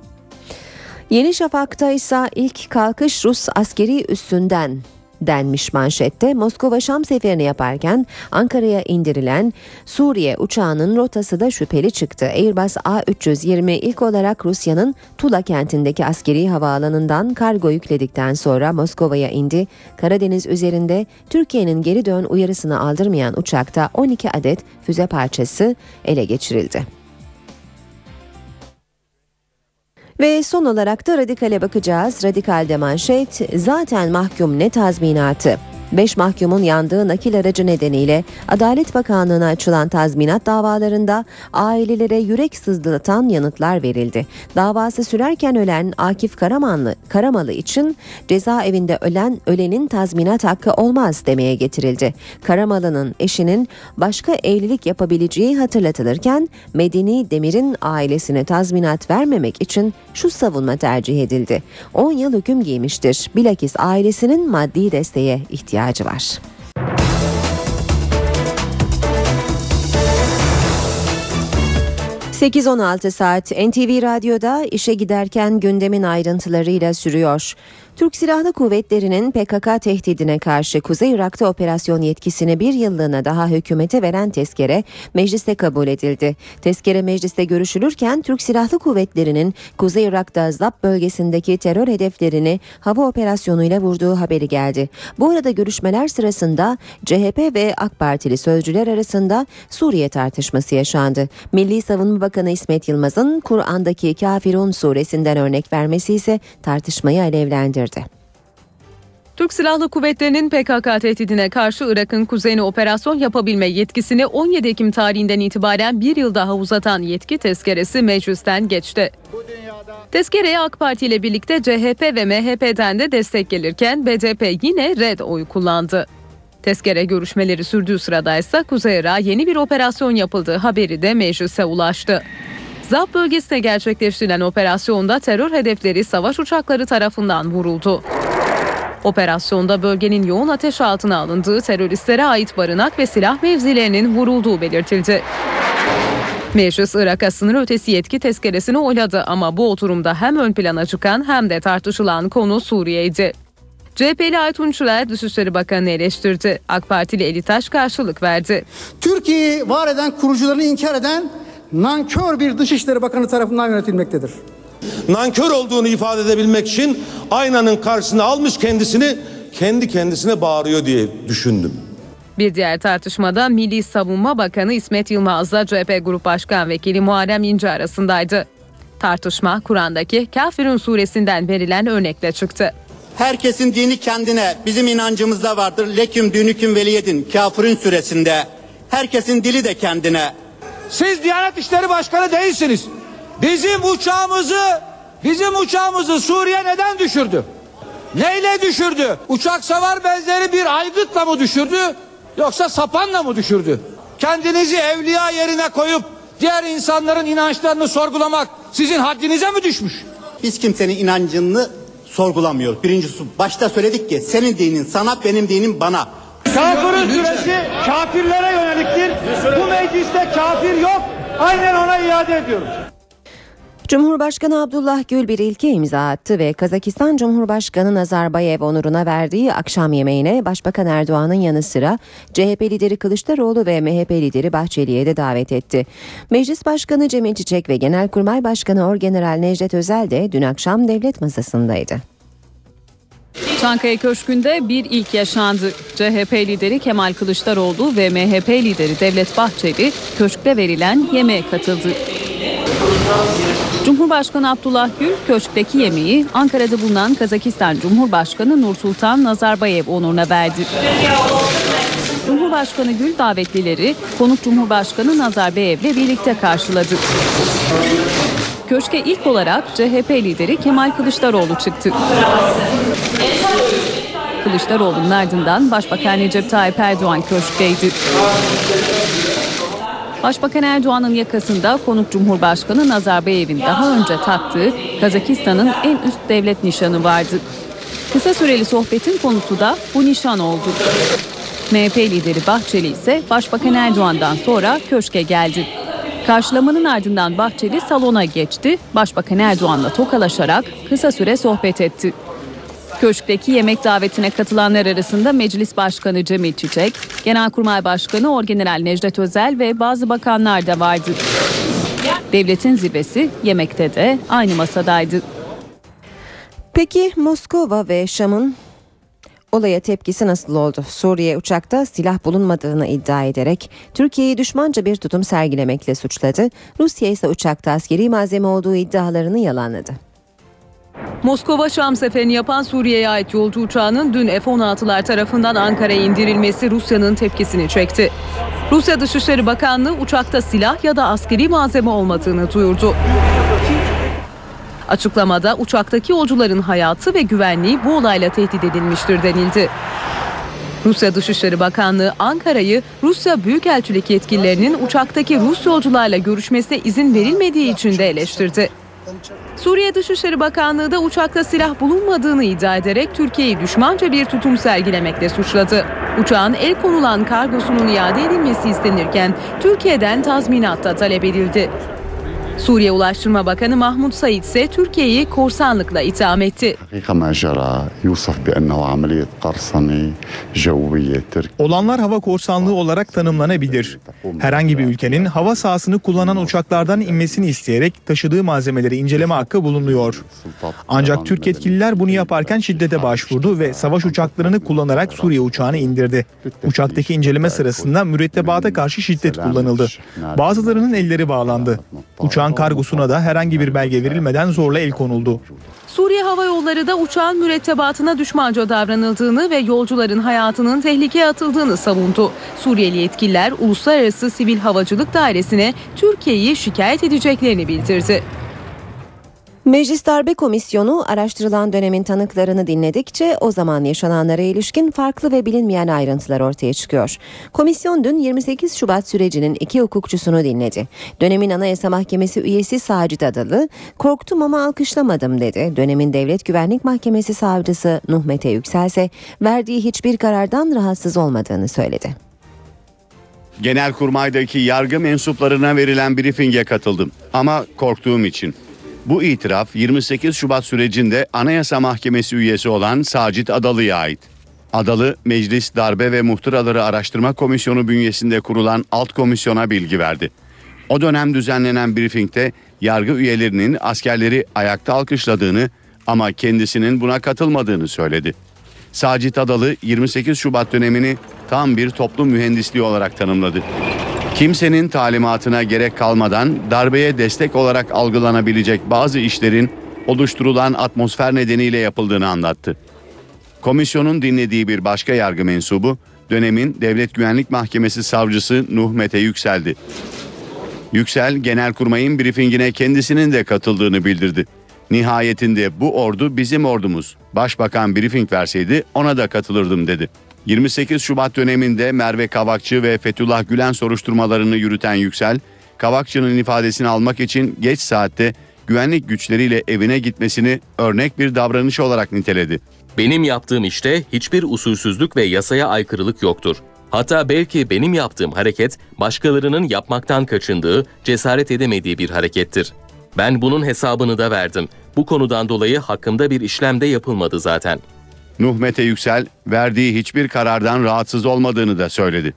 Yeni Şafak'ta ise ilk kalkış Rus askeri üssünden denmiş manşette. Moskova Şam seferini yaparken Ankara'ya indirilen Suriye uçağının rotası da şüpheli çıktı. Airbus A320 ilk olarak Rusya'nın Tula kentindeki askeri havaalanından kargo yükledikten sonra Moskova'ya indi. Karadeniz üzerinde Türkiye'nin geri dön uyarısını aldırmayan uçakta 12 adet füze parçası ele geçirildi. Ve son olarak da radikale bakacağız. Radikalde manşet zaten mahkum ne tazminatı. 5 mahkumun yandığı nakil aracı nedeniyle Adalet Bakanlığı'na açılan tazminat davalarında ailelere yürek sızdıratan yanıtlar verildi. Davası sürerken ölen Akif Karamanlı, Karamalı için cezaevinde ölen ölenin tazminat hakkı olmaz demeye getirildi. Karamalı'nın eşinin başka evlilik yapabileceği hatırlatılırken Medeni Demir'in ailesine tazminat vermemek için şu savunma tercih edildi. 10 yıl hüküm giymiştir. Bilakis ailesinin maddi desteğe ihtiyacı ihtiyacı var. ...8-16 saat NTV Radyo'da işe giderken gündemin ayrıntılarıyla sürüyor. Türk Silahlı Kuvvetleri'nin PKK tehdidine karşı Kuzey Irak'ta operasyon yetkisini bir yıllığına daha hükümete veren tezkere mecliste kabul edildi. Tezkere mecliste görüşülürken Türk Silahlı Kuvvetleri'nin Kuzey Irak'ta ZAP bölgesindeki terör hedeflerini hava operasyonuyla vurduğu haberi geldi. Bu arada görüşmeler sırasında CHP ve AK Partili sözcüler arasında Suriye tartışması yaşandı. Milli Savunma Bakanı İsmet Yılmaz'ın Kur'an'daki Kafirun suresinden örnek vermesi ise tartışmayı alevlendirdi bildirdi. Türk Silahlı Kuvvetleri'nin PKK tehdidine karşı Irak'ın kuzeyine operasyon yapabilme yetkisini 17 Ekim tarihinden itibaren bir yıl daha uzatan yetki tezkeresi meclisten geçti. Tezkereye AK Parti ile birlikte CHP ve MHP'den de destek gelirken BDP yine red oy kullandı. Tezkere görüşmeleri sürdüğü sırada ise Kuzey Irak'a yeni bir operasyon yapıldığı haberi de meclise ulaştı. ZAP bölgesine gerçekleştirilen operasyonda terör hedefleri savaş uçakları tarafından vuruldu. Operasyonda bölgenin yoğun ateş altına alındığı teröristlere ait barınak ve silah mevzilerinin vurulduğu belirtildi. Meclis Irak'a sınır ötesi yetki tezkeresini oyladı ama bu oturumda hem ön plana çıkan hem de tartışılan konu Suriye'ydi. CHP'li Aytun Çürer Dışişleri Bakanı'nı eleştirdi. AK Partili Eli Taş karşılık verdi. Türkiye'yi var eden kurucularını inkar eden nankör bir Dışişleri Bakanı tarafından yönetilmektedir. Nankör olduğunu ifade edebilmek için aynanın karşısına almış kendisini kendi kendisine bağırıyor diye düşündüm. Bir diğer tartışmada Milli Savunma Bakanı İsmet Yılmaz'la CHP Grup Başkan Vekili Muharrem İnce arasındaydı. Tartışma Kur'an'daki Kafirun suresinden verilen örnekle çıktı. Herkesin dini kendine bizim inancımızda vardır. Leküm dünüküm veliyedin kafirin süresinde. Herkesin dili de kendine. Siz Diyanet İşleri Başkanı değilsiniz. Bizim uçağımızı bizim uçağımızı Suriye neden düşürdü? Neyle düşürdü? Uçak savar benzeri bir aygıtla mı düşürdü? Yoksa sapanla mı düşürdü? Kendinizi evliya yerine koyup diğer insanların inançlarını sorgulamak sizin haddinize mi düşmüş? Biz kimsenin inancını sorgulamıyoruz. Birincisi başta söyledik ki senin dinin sana benim dinim bana. Kafirin süresi kafirlere yöneliktir. Bu mecliste kafir yok. Aynen ona iade ediyoruz. Cumhurbaşkanı Abdullah Gül bir ilke imza attı ve Kazakistan Cumhurbaşkanı Nazarbayev onuruna verdiği akşam yemeğine Başbakan Erdoğan'ın yanı sıra CHP lideri Kılıçdaroğlu ve MHP lideri Bahçeli'ye de davet etti. Meclis Başkanı Cemil Çiçek ve Genelkurmay Başkanı Orgeneral Necdet Özel de dün akşam devlet masasındaydı. Çankaya Köşkü'nde bir ilk yaşandı. CHP lideri Kemal Kılıçdaroğlu ve MHP lideri Devlet Bahçeli köşkte verilen yemeğe katıldı. Cumhurbaşkanı Abdullah Gül köşkteki yemeği Ankara'da bulunan Kazakistan Cumhurbaşkanı Nursultan Nazarbayev onuruna verdi. Cumhurbaşkanı Gül davetlileri konuk Cumhurbaşkanı Nazarbayev'le birlikte karşıladı. Köşke ilk olarak CHP lideri Kemal Kılıçdaroğlu çıktı. Kılıçdaroğlu'nun ardından Başbakan Recep Tayyip Erdoğan köşkteydi. Başbakan Erdoğan'ın yakasında konuk Cumhurbaşkanı Nazarbayev'in daha önce taktığı Kazakistan'ın en üst devlet nişanı vardı. Kısa süreli sohbetin konusu da bu nişan oldu. MHP lideri Bahçeli ise Başbakan Erdoğan'dan sonra köşke geldi. Karşılamanın ardından Bahçeli salona geçti. Başbakan Erdoğan'la tokalaşarak kısa süre sohbet etti. Köşkteki yemek davetine katılanlar arasında Meclis Başkanı Cemil Çiçek, Genelkurmay Başkanı Orgeneral Necdet Özel ve bazı bakanlar da vardı. Devletin zirvesi yemekte de aynı masadaydı. Peki Moskova ve Şam'ın olaya tepkisi nasıl oldu? Suriye uçakta silah bulunmadığını iddia ederek Türkiye'yi düşmanca bir tutum sergilemekle suçladı. Rusya ise uçakta askeri malzeme olduğu iddialarını yalanladı. Moskova Şam seferini yapan Suriye'ye ait yolcu uçağının dün F-16'lar tarafından Ankara'ya indirilmesi Rusya'nın tepkisini çekti. Rusya Dışişleri Bakanlığı uçakta silah ya da askeri malzeme olmadığını duyurdu. Açıklamada uçaktaki yolcuların hayatı ve güvenliği bu olayla tehdit edilmiştir denildi. Rusya Dışişleri Bakanlığı Ankara'yı Rusya Büyükelçilik yetkililerinin uçaktaki Rus yolcularla görüşmesine izin verilmediği için de eleştirdi. Suriye Dışişleri Bakanlığı da uçakta silah bulunmadığını iddia ederek Türkiye'yi düşmanca bir tutum sergilemekle suçladı. Uçağın el konulan kargosunun iade edilmesi istenirken Türkiye'den tazminat da talep edildi. Suriye Ulaştırma Bakanı Mahmut Said ise Türkiye'yi korsanlıkla itham etti. Olanlar hava korsanlığı olarak tanımlanabilir. Herhangi bir ülkenin hava sahasını kullanan uçaklardan inmesini isteyerek taşıdığı malzemeleri inceleme hakkı bulunuyor. Ancak Türk yetkililer bunu yaparken şiddete başvurdu ve savaş uçaklarını kullanarak Suriye uçağını indirdi. Uçaktaki inceleme sırasında mürettebata karşı şiddet kullanıldı. Bazılarının elleri bağlandı. Uçağın kargosuna da herhangi bir belge verilmeden zorla el konuldu. Suriye Hava Yolları da uçağın mürettebatına düşmanca davranıldığını ve yolcuların hayatının tehlikeye atıldığını savundu. Suriyeli yetkililer Uluslararası Sivil Havacılık Dairesi'ne Türkiye'yi şikayet edeceklerini bildirdi. Meclis Darbe Komisyonu araştırılan dönemin tanıklarını dinledikçe o zaman yaşananlara ilişkin farklı ve bilinmeyen ayrıntılar ortaya çıkıyor. Komisyon dün 28 Şubat sürecinin iki hukukçusunu dinledi. Dönemin Anayasa Mahkemesi üyesi Sacit Adalı, korktum ama alkışlamadım dedi. Dönemin Devlet Güvenlik Mahkemesi savcısı Nuh Mete Yüksel'se verdiği hiçbir karardan rahatsız olmadığını söyledi. Genelkurmay'daki yargı mensuplarına verilen briefinge katıldım ama korktuğum için. Bu itiraf 28 Şubat sürecinde Anayasa Mahkemesi üyesi olan Sacit Adalı'ya ait. Adalı, Meclis Darbe ve Muhtıraları Araştırma Komisyonu bünyesinde kurulan alt komisyona bilgi verdi. O dönem düzenlenen briefingde yargı üyelerinin askerleri ayakta alkışladığını ama kendisinin buna katılmadığını söyledi. Sacit Adalı 28 Şubat dönemini tam bir toplum mühendisliği olarak tanımladı. Kimsenin talimatına gerek kalmadan darbeye destek olarak algılanabilecek bazı işlerin oluşturulan atmosfer nedeniyle yapıldığını anlattı. Komisyonun dinlediği bir başka yargı mensubu dönemin Devlet Güvenlik Mahkemesi savcısı Nuh Mete Yüksel'di. Yüksel Genelkurmay'ın briefingine kendisinin de katıldığını bildirdi. Nihayetinde bu ordu bizim ordumuz. Başbakan briefing verseydi ona da katılırdım dedi. 28 Şubat döneminde Merve Kavakçı ve Fethullah Gülen soruşturmalarını yürüten Yüksel, Kavakçı'nın ifadesini almak için geç saatte güvenlik güçleriyle evine gitmesini örnek bir davranış olarak niteledi. Benim yaptığım işte hiçbir usulsüzlük ve yasaya aykırılık yoktur. Hatta belki benim yaptığım hareket başkalarının yapmaktan kaçındığı, cesaret edemediği bir harekettir. Ben bunun hesabını da verdim. Bu konudan dolayı hakkımda bir işlem de yapılmadı zaten. Nuh Mete Yüksel verdiği hiçbir karardan rahatsız olmadığını da söyledi.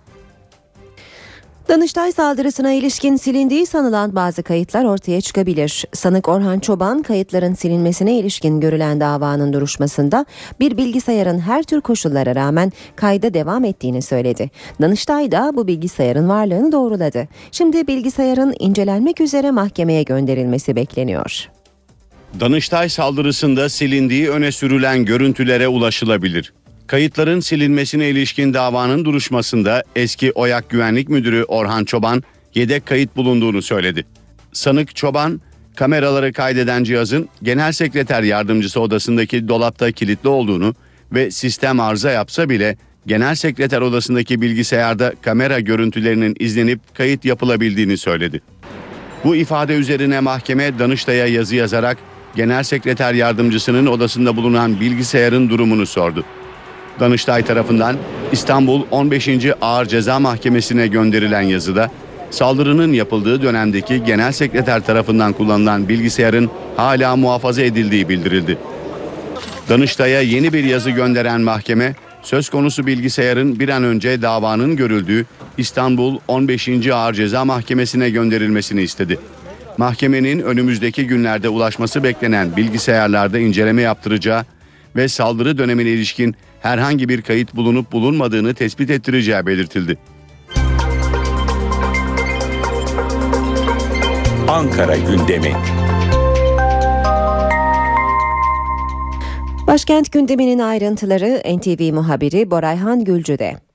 Danıştay saldırısına ilişkin silindiği sanılan bazı kayıtlar ortaya çıkabilir. Sanık Orhan Çoban kayıtların silinmesine ilişkin görülen davanın duruşmasında bir bilgisayarın her tür koşullara rağmen kayda devam ettiğini söyledi. Danıştay da bu bilgisayarın varlığını doğruladı. Şimdi bilgisayarın incelenmek üzere mahkemeye gönderilmesi bekleniyor. Danıştay saldırısında silindiği öne sürülen görüntülere ulaşılabilir. Kayıtların silinmesine ilişkin davanın duruşmasında eski OYAK Güvenlik Müdürü Orhan Çoban yedek kayıt bulunduğunu söyledi. Sanık Çoban, kameraları kaydeden cihazın genel sekreter yardımcısı odasındaki dolapta kilitli olduğunu ve sistem arıza yapsa bile genel sekreter odasındaki bilgisayarda kamera görüntülerinin izlenip kayıt yapılabildiğini söyledi. Bu ifade üzerine mahkeme Danıştay'a yazı yazarak genel sekreter yardımcısının odasında bulunan bilgisayarın durumunu sordu. Danıştay tarafından İstanbul 15. Ağır Ceza Mahkemesi'ne gönderilen yazıda saldırının yapıldığı dönemdeki genel sekreter tarafından kullanılan bilgisayarın hala muhafaza edildiği bildirildi. Danıştay'a yeni bir yazı gönderen mahkeme söz konusu bilgisayarın bir an önce davanın görüldüğü İstanbul 15. Ağır Ceza Mahkemesi'ne gönderilmesini istedi. Mahkemenin önümüzdeki günlerde ulaşması beklenen bilgisayarlarda inceleme yaptıracağı ve saldırı dönemine ilişkin herhangi bir kayıt bulunup bulunmadığını tespit ettireceği belirtildi. Ankara gündemi. Başkent gündeminin ayrıntıları NTV muhabiri Borayhan Gülcü'de.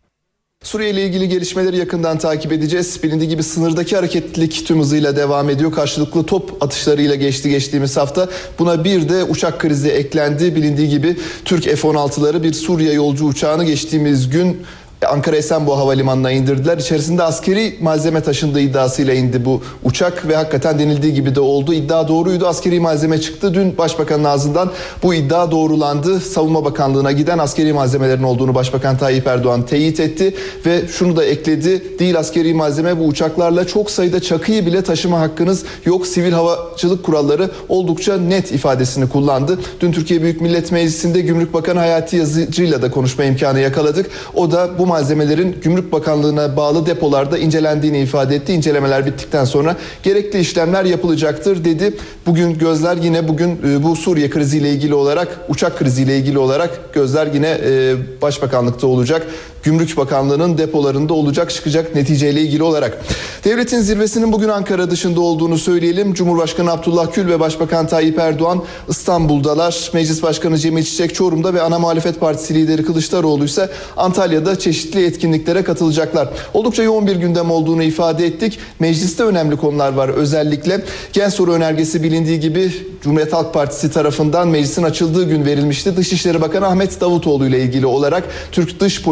Suriye ile ilgili gelişmeleri yakından takip edeceğiz. Bilindiği gibi sınırdaki hareketlilik tüm hızıyla devam ediyor. Karşılıklı top atışlarıyla geçti geçtiğimiz hafta. Buna bir de uçak krizi eklendi. Bilindiği gibi Türk F-16'ları bir Suriye yolcu uçağını geçtiğimiz gün Ankara Esenboğa Havalimanı'na indirdiler. İçerisinde askeri malzeme taşındığı iddiasıyla indi bu uçak ve hakikaten denildiği gibi de oldu. İddia doğruydu. Askeri malzeme çıktı. Dün Başbakanın ağzından bu iddia doğrulandı. Savunma Bakanlığı'na giden askeri malzemelerin olduğunu Başbakan Tayyip Erdoğan teyit etti ve şunu da ekledi. Değil askeri malzeme bu uçaklarla çok sayıda çakıyı bile taşıma hakkınız yok. Sivil havacılık kuralları oldukça net ifadesini kullandı. Dün Türkiye Büyük Millet Meclisi'nde Gümrük Bakanı Hayati Yazıcı'yla da konuşma imkanı yakaladık. O da bu malzemelerin Gümrük Bakanlığı'na bağlı depolarda incelendiğini ifade etti. İncelemeler bittikten sonra gerekli işlemler yapılacaktır dedi. Bugün gözler yine bugün e, bu Suriye kriziyle ilgili olarak uçak kriziyle ilgili olarak gözler yine e, Başbakanlıkta olacak. Gümrük Bakanlığı'nın depolarında olacak çıkacak neticeyle ilgili olarak. Devletin zirvesinin bugün Ankara dışında olduğunu söyleyelim. Cumhurbaşkanı Abdullah Gül ve Başbakan Tayyip Erdoğan İstanbul'dalar. Meclis Başkanı Cemil Çiçek Çorum'da ve ana muhalefet partisi lideri Kılıçdaroğlu ise Antalya'da çeşitli etkinliklere katılacaklar. Oldukça yoğun bir gündem olduğunu ifade ettik. Mecliste önemli konular var özellikle. Gen soru önergesi bilindiği gibi Cumhuriyet Halk Partisi tarafından meclisin açıldığı gün verilmişti. Dışişleri Bakanı Ahmet Davutoğlu ile ilgili olarak Türk dış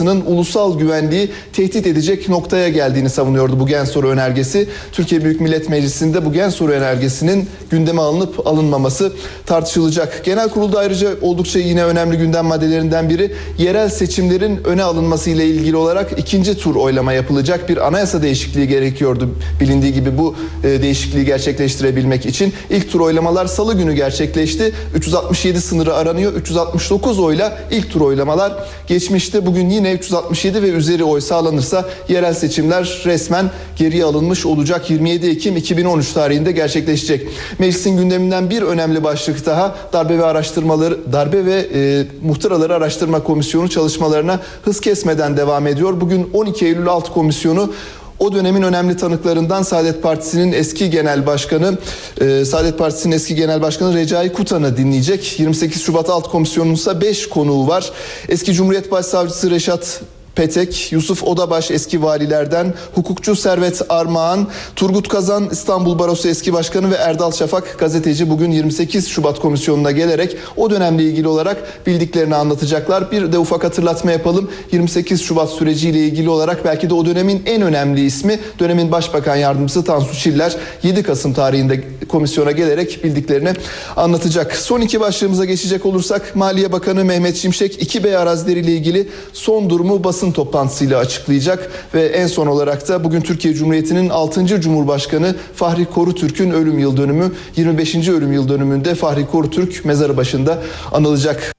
politikasının ulusal güvenliği tehdit edecek noktaya geldiğini savunuyordu bu gen soru önergesi. Türkiye Büyük Millet Meclisi'nde bu gen soru önergesinin gündeme alınıp alınmaması tartışılacak. Genel kurulda ayrıca oldukça yine önemli gündem maddelerinden biri yerel seçimlerin öne alınması ile ilgili olarak ikinci tur oylama yapılacak. Bir anayasa değişikliği gerekiyordu bilindiği gibi bu e, değişikliği gerçekleştirebilmek için. ilk tur oylamalar salı günü gerçekleşti. 367 sınırı aranıyor. 369 oyla ilk tur oylamalar geçmişti. Bugün yine 367 ve üzeri oy sağlanırsa yerel seçimler resmen geriye alınmış olacak. 27 Ekim 2013 tarihinde gerçekleşecek. Meclisin gündeminden bir önemli başlık daha darbe ve araştırmaları darbe ve e, muhtıraları araştırma komisyonu çalışmalarına hız kesmeden devam ediyor. Bugün 12 Eylül Alt Komisyonu o dönemin önemli tanıklarından Saadet Partisi'nin eski genel başkanı, e, Saadet Partisi'nin eski genel başkanı Recai Kutan'ı dinleyecek. 28 Şubat Alt Komisyonu'nun ise 5 konuğu var. Eski Cumhuriyet Başsavcısı Reşat Petek, Yusuf Odabaş eski valilerden, hukukçu Servet Armağan, Turgut Kazan İstanbul Barosu eski başkanı ve Erdal Şafak gazeteci bugün 28 Şubat komisyonuna gelerek o dönemle ilgili olarak bildiklerini anlatacaklar. Bir de ufak hatırlatma yapalım. 28 Şubat süreciyle ilgili olarak belki de o dönemin en önemli ismi dönemin Başbakan Yardımcısı Tansu Çiller 7 Kasım tarihinde komisyona gelerek bildiklerini anlatacak. Son iki başlığımıza geçecek olursak Maliye Bakanı Mehmet Şimşek 2B arazileriyle ilgili son durumu basın toplantısıyla açıklayacak ve en son olarak da bugün Türkiye Cumhuriyeti'nin 6. Cumhurbaşkanı Fahri Korutürk'ün ölüm yıl dönümü 25. ölüm yıl dönümünde Fahri Korutürk mezarı başında anılacak.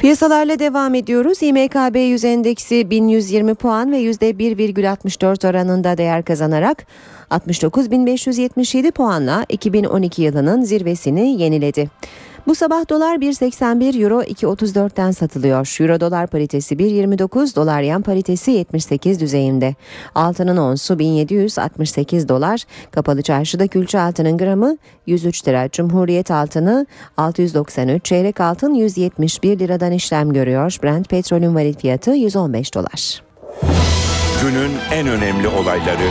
Piyasalarla devam ediyoruz. İMKB 100 endeksi 1120 puan ve %1,64 oranında değer kazanarak 69.577 puanla 2012 yılının zirvesini yeniledi. Bu sabah dolar 1.81 euro 2.34'ten satılıyor. Euro dolar paritesi 1.29 dolar yan paritesi 78 düzeyinde. Altının onsu 1768 dolar. Kapalı çarşıda külçe altının gramı 103 lira. Cumhuriyet altını 693 çeyrek altın 171 liradan işlem görüyor. Brent petrolün varil fiyatı 115 dolar. Günün en önemli olayları.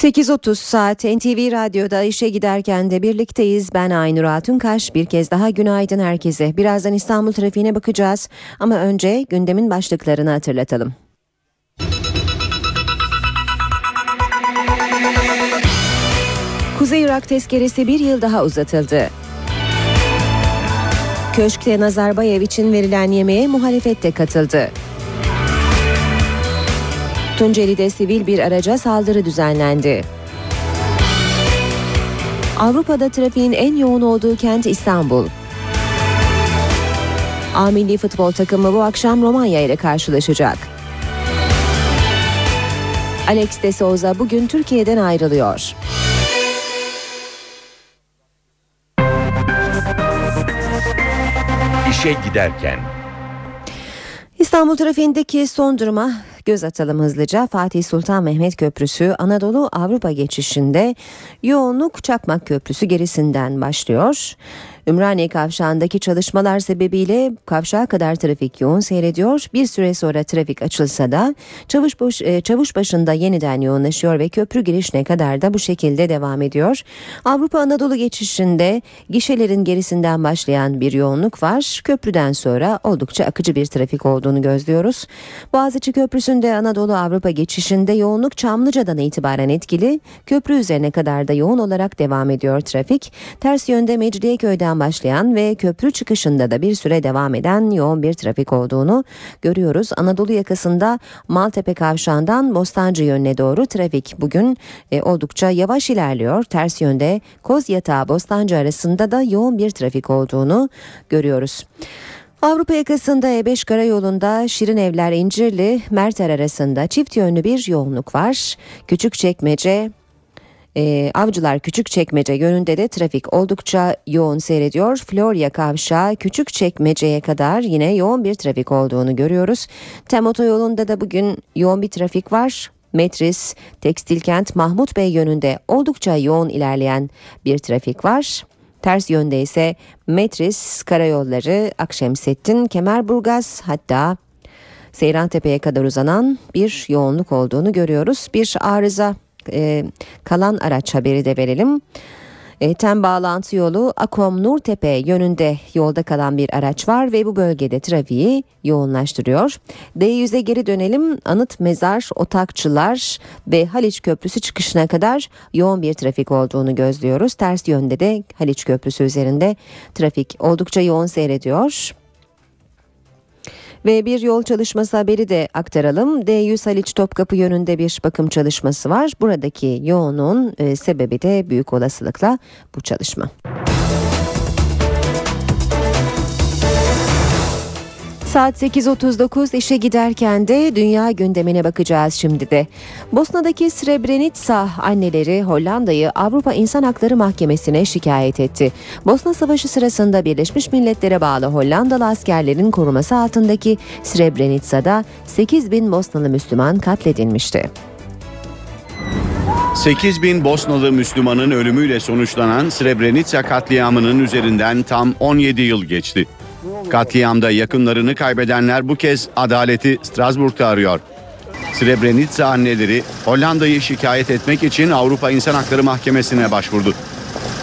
8.30 saat NTV Radyo'da işe giderken de birlikteyiz. Ben Aynur Altunkaş. Bir kez daha günaydın herkese. Birazdan İstanbul trafiğine bakacağız. Ama önce gündemin başlıklarını hatırlatalım. Kuzey Irak tezkeresi bir yıl daha uzatıldı. Köşkte Nazarbayev için verilen yemeğe muhalefet de katıldı. Tunceli'de sivil bir araca saldırı düzenlendi. Avrupa'da trafiğin en yoğun olduğu kent İstanbul. A milli futbol takımı bu akşam Romanya ile karşılaşacak. Alex de Souza bugün Türkiye'den ayrılıyor. İşe giderken. İstanbul trafiğindeki son duruma göz atalım hızlıca. Fatih Sultan Mehmet Köprüsü Anadolu Avrupa geçişinde yoğunluk Çakmak Köprüsü gerisinden başlıyor. Ümraniye kavşağındaki çalışmalar sebebiyle kavşağa kadar trafik yoğun seyrediyor. Bir süre sonra trafik açılsa da Çavuşbaş, e, Çavuşbaşı'nda yeniden yoğunlaşıyor ve köprü girişine kadar da bu şekilde devam ediyor. Avrupa Anadolu geçişinde gişelerin gerisinden başlayan bir yoğunluk var. Köprüden sonra oldukça akıcı bir trafik olduğunu gözlüyoruz. Boğaziçi Köprüsü'nde Anadolu Avrupa geçişinde yoğunluk Çamlıca'dan itibaren etkili. Köprü üzerine kadar da yoğun olarak devam ediyor trafik. Ters yönde Mecidiyeköy'den başlayan ve köprü çıkışında da bir süre devam eden yoğun bir trafik olduğunu görüyoruz. Anadolu yakasında Maltepe kavşağından Bostancı yönüne doğru trafik bugün e, oldukça yavaş ilerliyor. Ters yönde Kozyatağı Bostancı arasında da yoğun bir trafik olduğunu görüyoruz. Avrupa yakasında E5 karayolunda Şirin Evler İncirli Merter arasında çift yönlü bir yoğunluk var. Küçükçekmece e, Avcılar Küçükçekmece yönünde de trafik oldukça yoğun seyrediyor. Florya Kavşağı Küçükçekmece'ye kadar yine yoğun bir trafik olduğunu görüyoruz. Tem otoyolunda da bugün yoğun bir trafik var. Metris, Tekstilkent, Mahmut Bey yönünde oldukça yoğun ilerleyen bir trafik var. Ters yönde ise Metris, Karayolları, Akşemsettin, Kemerburgaz hatta Seyrantepe'ye kadar uzanan bir yoğunluk olduğunu görüyoruz. Bir arıza e, kalan araç haberi de verelim. E, tem bağlantı yolu Akom Nurtepe yönünde yolda kalan bir araç var ve bu bölgede trafiği yoğunlaştırıyor. D100'e geri dönelim. Anıt Mezar, Otakçılar ve Haliç Köprüsü çıkışına kadar yoğun bir trafik olduğunu gözlüyoruz. Ters yönde de Haliç Köprüsü üzerinde trafik oldukça yoğun seyrediyor. Ve bir yol çalışması haberi de aktaralım. D100 Haliç Topkapı yönünde bir bakım çalışması var. Buradaki yoğunluğun e, sebebi de büyük olasılıkla bu çalışma. Saat 8.39 işe giderken de dünya gündemine bakacağız şimdi de. Bosna'daki Srebrenica anneleri Hollanda'yı Avrupa İnsan Hakları Mahkemesi'ne şikayet etti. Bosna Savaşı sırasında Birleşmiş Milletler'e bağlı Hollandalı askerlerin koruması altındaki Srebrenica'da 8 bin Bosnalı Müslüman katledilmişti. 8 bin Bosnalı Müslümanın ölümüyle sonuçlanan Srebrenica katliamının üzerinden tam 17 yıl geçti. Katliamda yakınlarını kaybedenler bu kez adaleti Strasbourg'da arıyor. Srebrenica anneleri Hollanda'yı şikayet etmek için Avrupa İnsan Hakları Mahkemesi'ne başvurdu.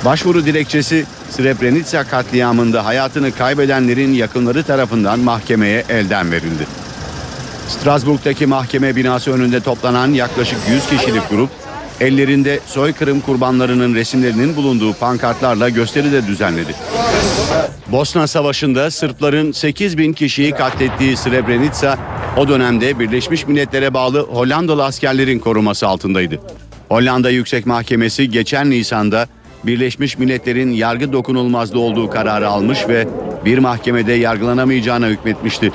Başvuru dilekçesi Srebrenica katliamında hayatını kaybedenlerin yakınları tarafından mahkemeye elden verildi. Strasbourg'daki mahkeme binası önünde toplanan yaklaşık 100 kişilik grup ellerinde soykırım kurbanlarının resimlerinin bulunduğu pankartlarla gösteri de düzenledi. Bosna Savaşı'nda Sırpların 8 bin kişiyi katlettiği Srebrenica o dönemde Birleşmiş Milletler'e bağlı Hollandalı askerlerin koruması altındaydı. Hollanda Yüksek Mahkemesi geçen Nisan'da Birleşmiş Milletler'in yargı dokunulmazlığı olduğu kararı almış ve bir mahkemede yargılanamayacağına hükmetmişti.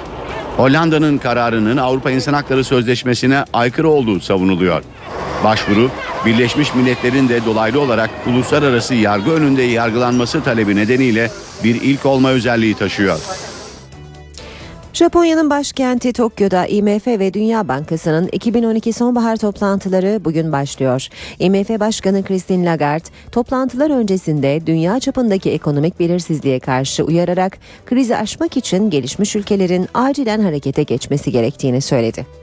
Hollanda'nın kararının Avrupa İnsan Hakları Sözleşmesi'ne aykırı olduğu savunuluyor. Başvuru Birleşmiş Milletler'in de dolaylı olarak uluslararası yargı önünde yargılanması talebi nedeniyle bir ilk olma özelliği taşıyor. Japonya'nın başkenti Tokyo'da IMF ve Dünya Bankası'nın 2012 sonbahar toplantıları bugün başlıyor. IMF Başkanı Christine Lagarde toplantılar öncesinde dünya çapındaki ekonomik belirsizliğe karşı uyararak krizi aşmak için gelişmiş ülkelerin acilen harekete geçmesi gerektiğini söyledi.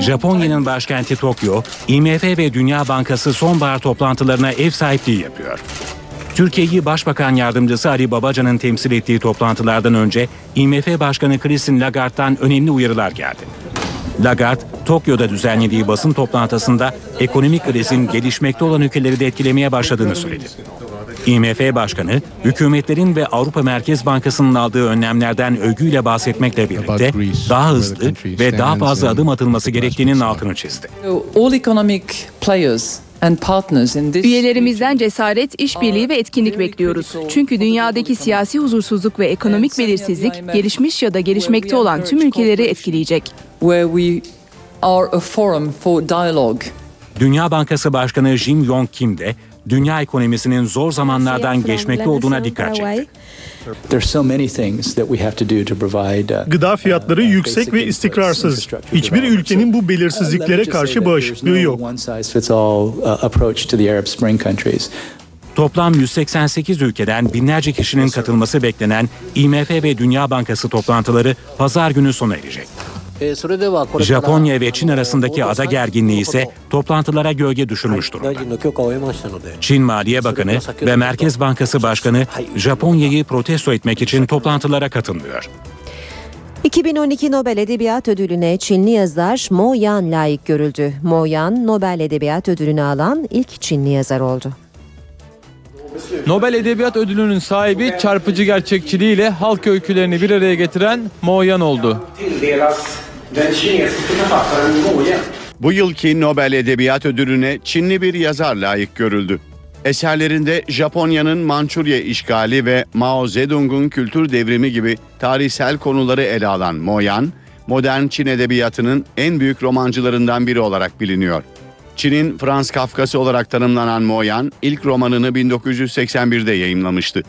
Japonya'nın başkenti Tokyo, IMF ve Dünya Bankası sonbahar toplantılarına ev sahipliği yapıyor. Türkiye'yi Başbakan Yardımcısı Ali Babacan'ın temsil ettiği toplantılardan önce IMF Başkanı Christine Lagarde'dan önemli uyarılar geldi. Lagarde, Tokyo'da düzenlediği basın toplantısında ekonomik krizin gelişmekte olan ülkeleri de etkilemeye başladığını söyledi. IMF Başkanı, hükümetlerin ve Avrupa Merkez Bankası'nın aldığı önlemlerden övgüyle bahsetmekle birlikte daha hızlı ve daha fazla adım atılması gerektiğinin altını çizdi. All economic players and partners in this Üyelerimizden cesaret, işbirliği ve etkinlik bekliyoruz. Çünkü dünyadaki siyasi huzursuzluk ve ekonomik belirsizlik gelişmiş ya da gelişmekte olan tüm ülkeleri etkileyecek. Dünya Bankası Başkanı Jim Yong Kim de dünya ekonomisinin zor zamanlardan geçmekte olduğuna dikkat çekti. There's so many things that we have to do to provide uh, Gıda fiyatları yüksek ve istikrarsız. Hiçbir ülkenin bu belirsizliklere karşı bağışıklığı yok. uh. Toplam 188 ülkeden binlerce kişinin katılması beklenen IMF ve Dünya Bankası toplantıları pazar günü sona erecek. Japonya ve Çin arasındaki ada gerginliği ise toplantılara gölge düşürmüş durumda. Çin Maliye Bakanı ve Merkez Bankası Başkanı Japonya'yı protesto etmek için toplantılara katılmıyor. 2012 Nobel Edebiyat Ödülü'ne Çinli yazar Mo Yan layık görüldü. Mo Yan, Nobel Edebiyat Ödülünü alan ilk Çinli yazar oldu. Nobel Edebiyat Ödülü'nün sahibi çarpıcı gerçekçiliğiyle halk öykülerini bir araya getiren Mo Yan oldu. Bu yılki Nobel Edebiyat Ödülü'ne Çinli bir yazar layık görüldü. Eserlerinde Japonya'nın Mançurya işgali ve Mao Zedong'un kültür devrimi gibi tarihsel konuları ele alan Mo Yan, modern Çin edebiyatının en büyük romancılarından biri olarak biliniyor. Çin'in Frans Kafkası olarak tanımlanan Mo Yan, ilk romanını 1981'de yayımlamıştı.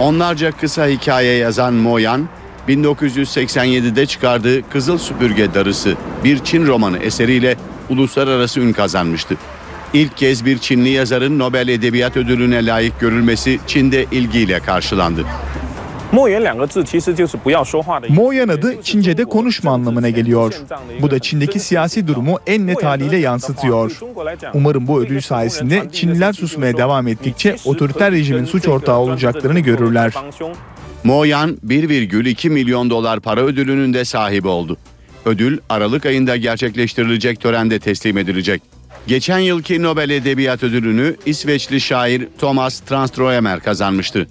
Onlarca kısa hikaye yazan Mo Yan, 1987'de çıkardığı Kızıl Süpürge Darısı bir Çin romanı eseriyle uluslararası ün kazanmıştı. İlk kez bir Çinli yazarın Nobel Edebiyat Ödülü'ne layık görülmesi Çin'de ilgiyle karşılandı. Moyan adı Çince'de konuşma anlamına geliyor. Bu da Çin'deki siyasi durumu en net haliyle yansıtıyor. Umarım bu ödül sayesinde Çinliler susmaya devam ettikçe otoriter rejimin suç ortağı olacaklarını görürler. Mo Yan 1,2 milyon dolar para ödülünün de sahibi oldu. Ödül Aralık ayında gerçekleştirilecek törende teslim edilecek. Geçen yılki Nobel Edebiyat Ödülünü İsveçli şair Thomas Transtroemer kazanmıştı.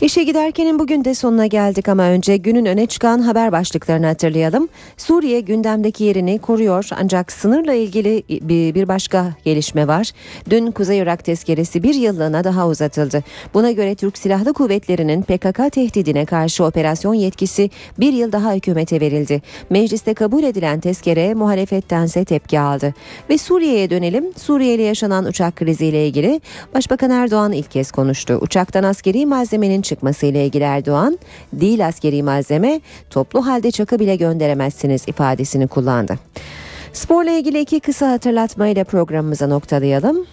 İşe giderkenin bugün de sonuna geldik ama önce günün öne çıkan haber başlıklarını hatırlayalım. Suriye gündemdeki yerini koruyor ancak sınırla ilgili bir başka gelişme var. Dün Kuzey Irak tezkeresi bir yıllığına daha uzatıldı. Buna göre Türk Silahlı Kuvvetleri'nin PKK tehdidine karşı operasyon yetkisi bir yıl daha hükümete verildi. Mecliste kabul edilen tezkere muhalefettense tepki aldı. Ve Suriye'ye dönelim. Suriye'yle yaşanan uçak kriziyle ilgili Başbakan Erdoğan ilk kez konuştu. Uçaktan askeri malzemenin çıkması ile ilgili Erdoğan, değil askeri malzeme, toplu halde çakı bile gönderemezsiniz ifadesini kullandı. Sporla ilgili iki kısa hatırlatmayla programımıza noktalayalım.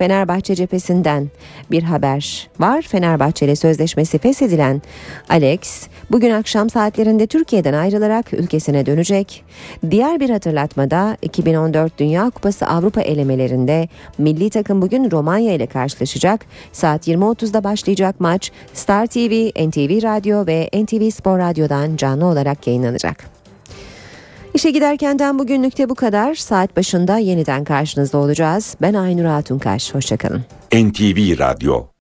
Fenerbahçe cephesinden bir haber var. Fenerbahçe ile sözleşmesi feshedilen Alex bugün akşam saatlerinde Türkiye'den ayrılarak ülkesine dönecek. Diğer bir hatırlatmada 2014 Dünya Kupası Avrupa elemelerinde milli takım bugün Romanya ile karşılaşacak. Saat 20.30'da başlayacak maç Star TV, NTV Radyo ve NTV Spor Radyo'dan canlı olarak yayınlanacak. İşe giderkenden bugünlük de bu kadar. Saat başında yeniden karşınızda olacağız. Ben Aynur Hatunkaş. Hoşçakalın. NTV Radyo